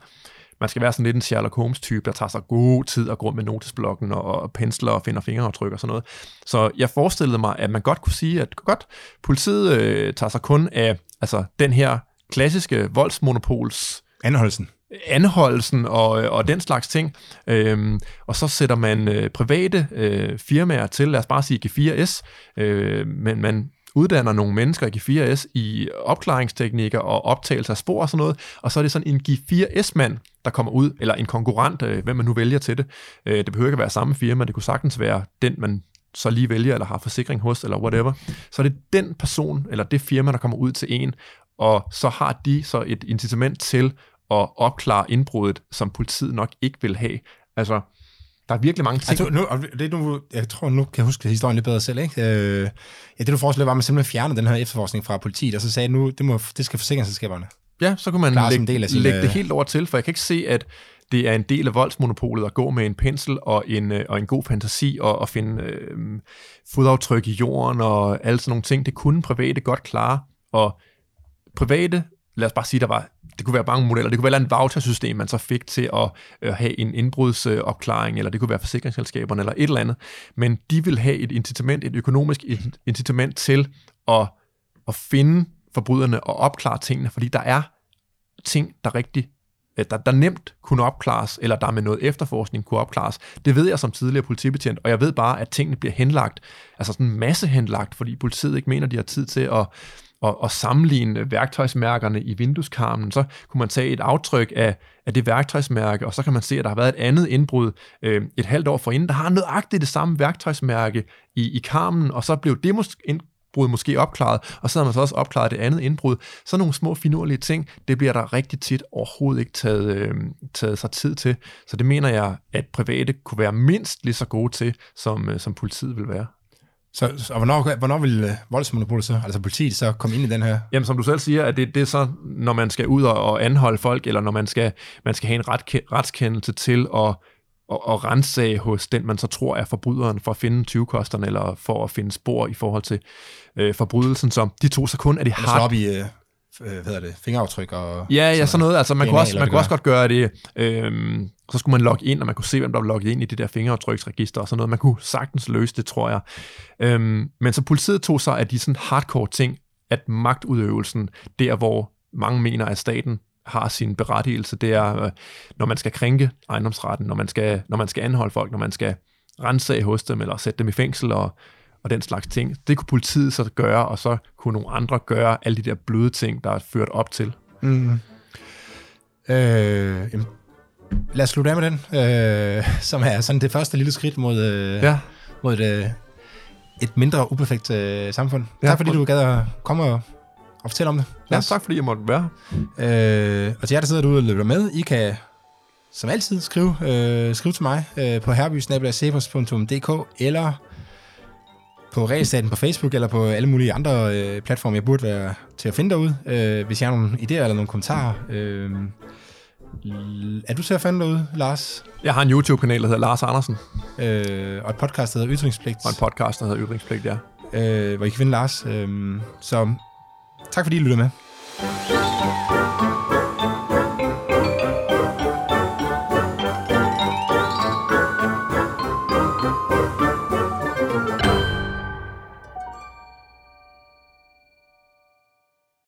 man skal være sådan lidt en Sherlock Holmes-type, der tager sig god tid at gå med notesblokken og, og pensler og finder fingeraftryk og sådan noget. Så jeg forestillede mig, at man godt kunne sige, at godt, politiet øh, tager sig kun af altså, den her klassiske voldsmonopols Anholdelsen. anholdelsen og, og den slags ting. Øhm, og så sætter man øh, private øh, firmaer til, lad os bare sige G4S, øh, men man uddanner nogle mennesker i G4S i opklaringsteknikker og optagelse af spor og sådan noget, og så er det sådan en G4S-mand, der kommer ud, eller en konkurrent, øh, hvem man nu vælger til det. Øh, det behøver ikke at være samme firma, det kunne sagtens være den, man så lige vælger, eller har forsikring hos, eller whatever. Så er det den person, eller det firma, der kommer ud til en, og så har de så et incitament til at opklare indbruddet, som politiet nok ikke vil have. Altså, der er virkelig mange ting. Altså, nu, det, er nu, jeg tror, nu kan jeg huske historien lidt bedre selv, ikke? Øh, ja, det du forestillede var, at man simpelthen fjernede den her efterforskning fra politiet, og så sagde nu, det, må, det skal forsikringsselskaberne. Ja, så kunne man lægge, en del af sin, lægge det øh, helt over til, for jeg kan ikke se, at det er en del af voldsmonopolet at gå med en pensel og en, øh, og en god fantasi og, og finde øh, fodaftryk i jorden og alle sådan nogle ting. Det kunne private godt klare, og private, lad os bare sige, der var, det kunne være mange modeller, det kunne være et vouchersystem, man så fik til at øh, have en indbrudsopklaring, eller det kunne være forsikringsselskaberne, eller et eller andet, men de vil have et incitament, et økonomisk incitament til at, at finde forbryderne og opklare tingene, fordi der er ting, der rigtig øh, der, der nemt kunne opklares, eller der med noget efterforskning kunne opklares. Det ved jeg som tidligere politibetjent, og jeg ved bare, at tingene bliver henlagt, altså sådan en masse henlagt, fordi politiet ikke mener, de har tid til at, og, og sammenligne værktøjsmærkerne i vindueskarmen. Så kunne man tage et aftryk af, af det værktøjsmærke, og så kan man se, at der har været et andet indbrud øh, et halvt år forinden, der har nøjagtigt det samme værktøjsmærke i, i karmen, og så blev det måske indbrud måske opklaret, og så har man så også opklaret det andet indbrud. Så nogle små finurlige ting, det bliver der rigtig tit overhovedet ikke taget, øh, taget sig tid til. Så det mener jeg, at private kunne være mindst lige så gode til, som, øh, som politiet vil være. Så, så og hvornår, hvornår vil øh, voldsmonopolet så, altså politiet så komme ind i den her? Jamen, som du selv siger, at det, det er så, når man skal ud og, og anholde folk, eller når man skal, man skal have en ret, retskendelse til at, at, at rensage hos den, man så tror er forbryderen, for at finde 20-kosterne, eller for at finde spor i forhold til øh, forbrydelsen. Så de to så kun er det hard op i, øh, hvad hedder det, fingeraftryk og... Ja, ja, sådan noget. Altså, man, kunne også, man kunne også godt gøre det. Øhm, så skulle man logge ind, og man kunne se, hvem der var logget ind i det der fingeraftryksregister og sådan noget. Man kunne sagtens løse det, tror jeg. Øhm, men så politiet tog sig af de sådan hardcore ting, at magtudøvelsen, der hvor mange mener, at staten har sin berettigelse, det er, øh, når man skal krænke ejendomsretten, når man skal, når man skal anholde folk, når man skal rensage hos dem, eller sætte dem i fængsel og, og den slags ting. Det kunne politiet så gøre, og så kunne nogle andre gøre alle de der bløde ting, der er ført op til. Mm. Øh, jamen, lad os slutte af med den, øh, som er sådan det første lille skridt mod, øh, Ja. mod et, øh, et mindre uperfekt øh, samfund. Ja, tak fordi du gad at komme og, og fortælle om det. Ja, tak fordi jeg måtte være. Øh, og til jer, der sidder derude og lytter med, I kan som altid skrive, øh, skrive til mig øh, på herbysnabelagsepos.dk eller på Regelstaten på Facebook eller på alle mulige andre øh, platforme, jeg burde være til at finde derude. Øh, hvis jeg har nogle idéer eller nogle kommentarer. Øh, er du til at finde derude, Lars? Jeg har en YouTube-kanal, der hedder Lars Andersen, Øh, og et podcast, der hedder Ytringspligt, og en podcast, der hedder Ytringspligt, ja. øh, hvor I kan finde Lars. Øh, så tak fordi I lytter med.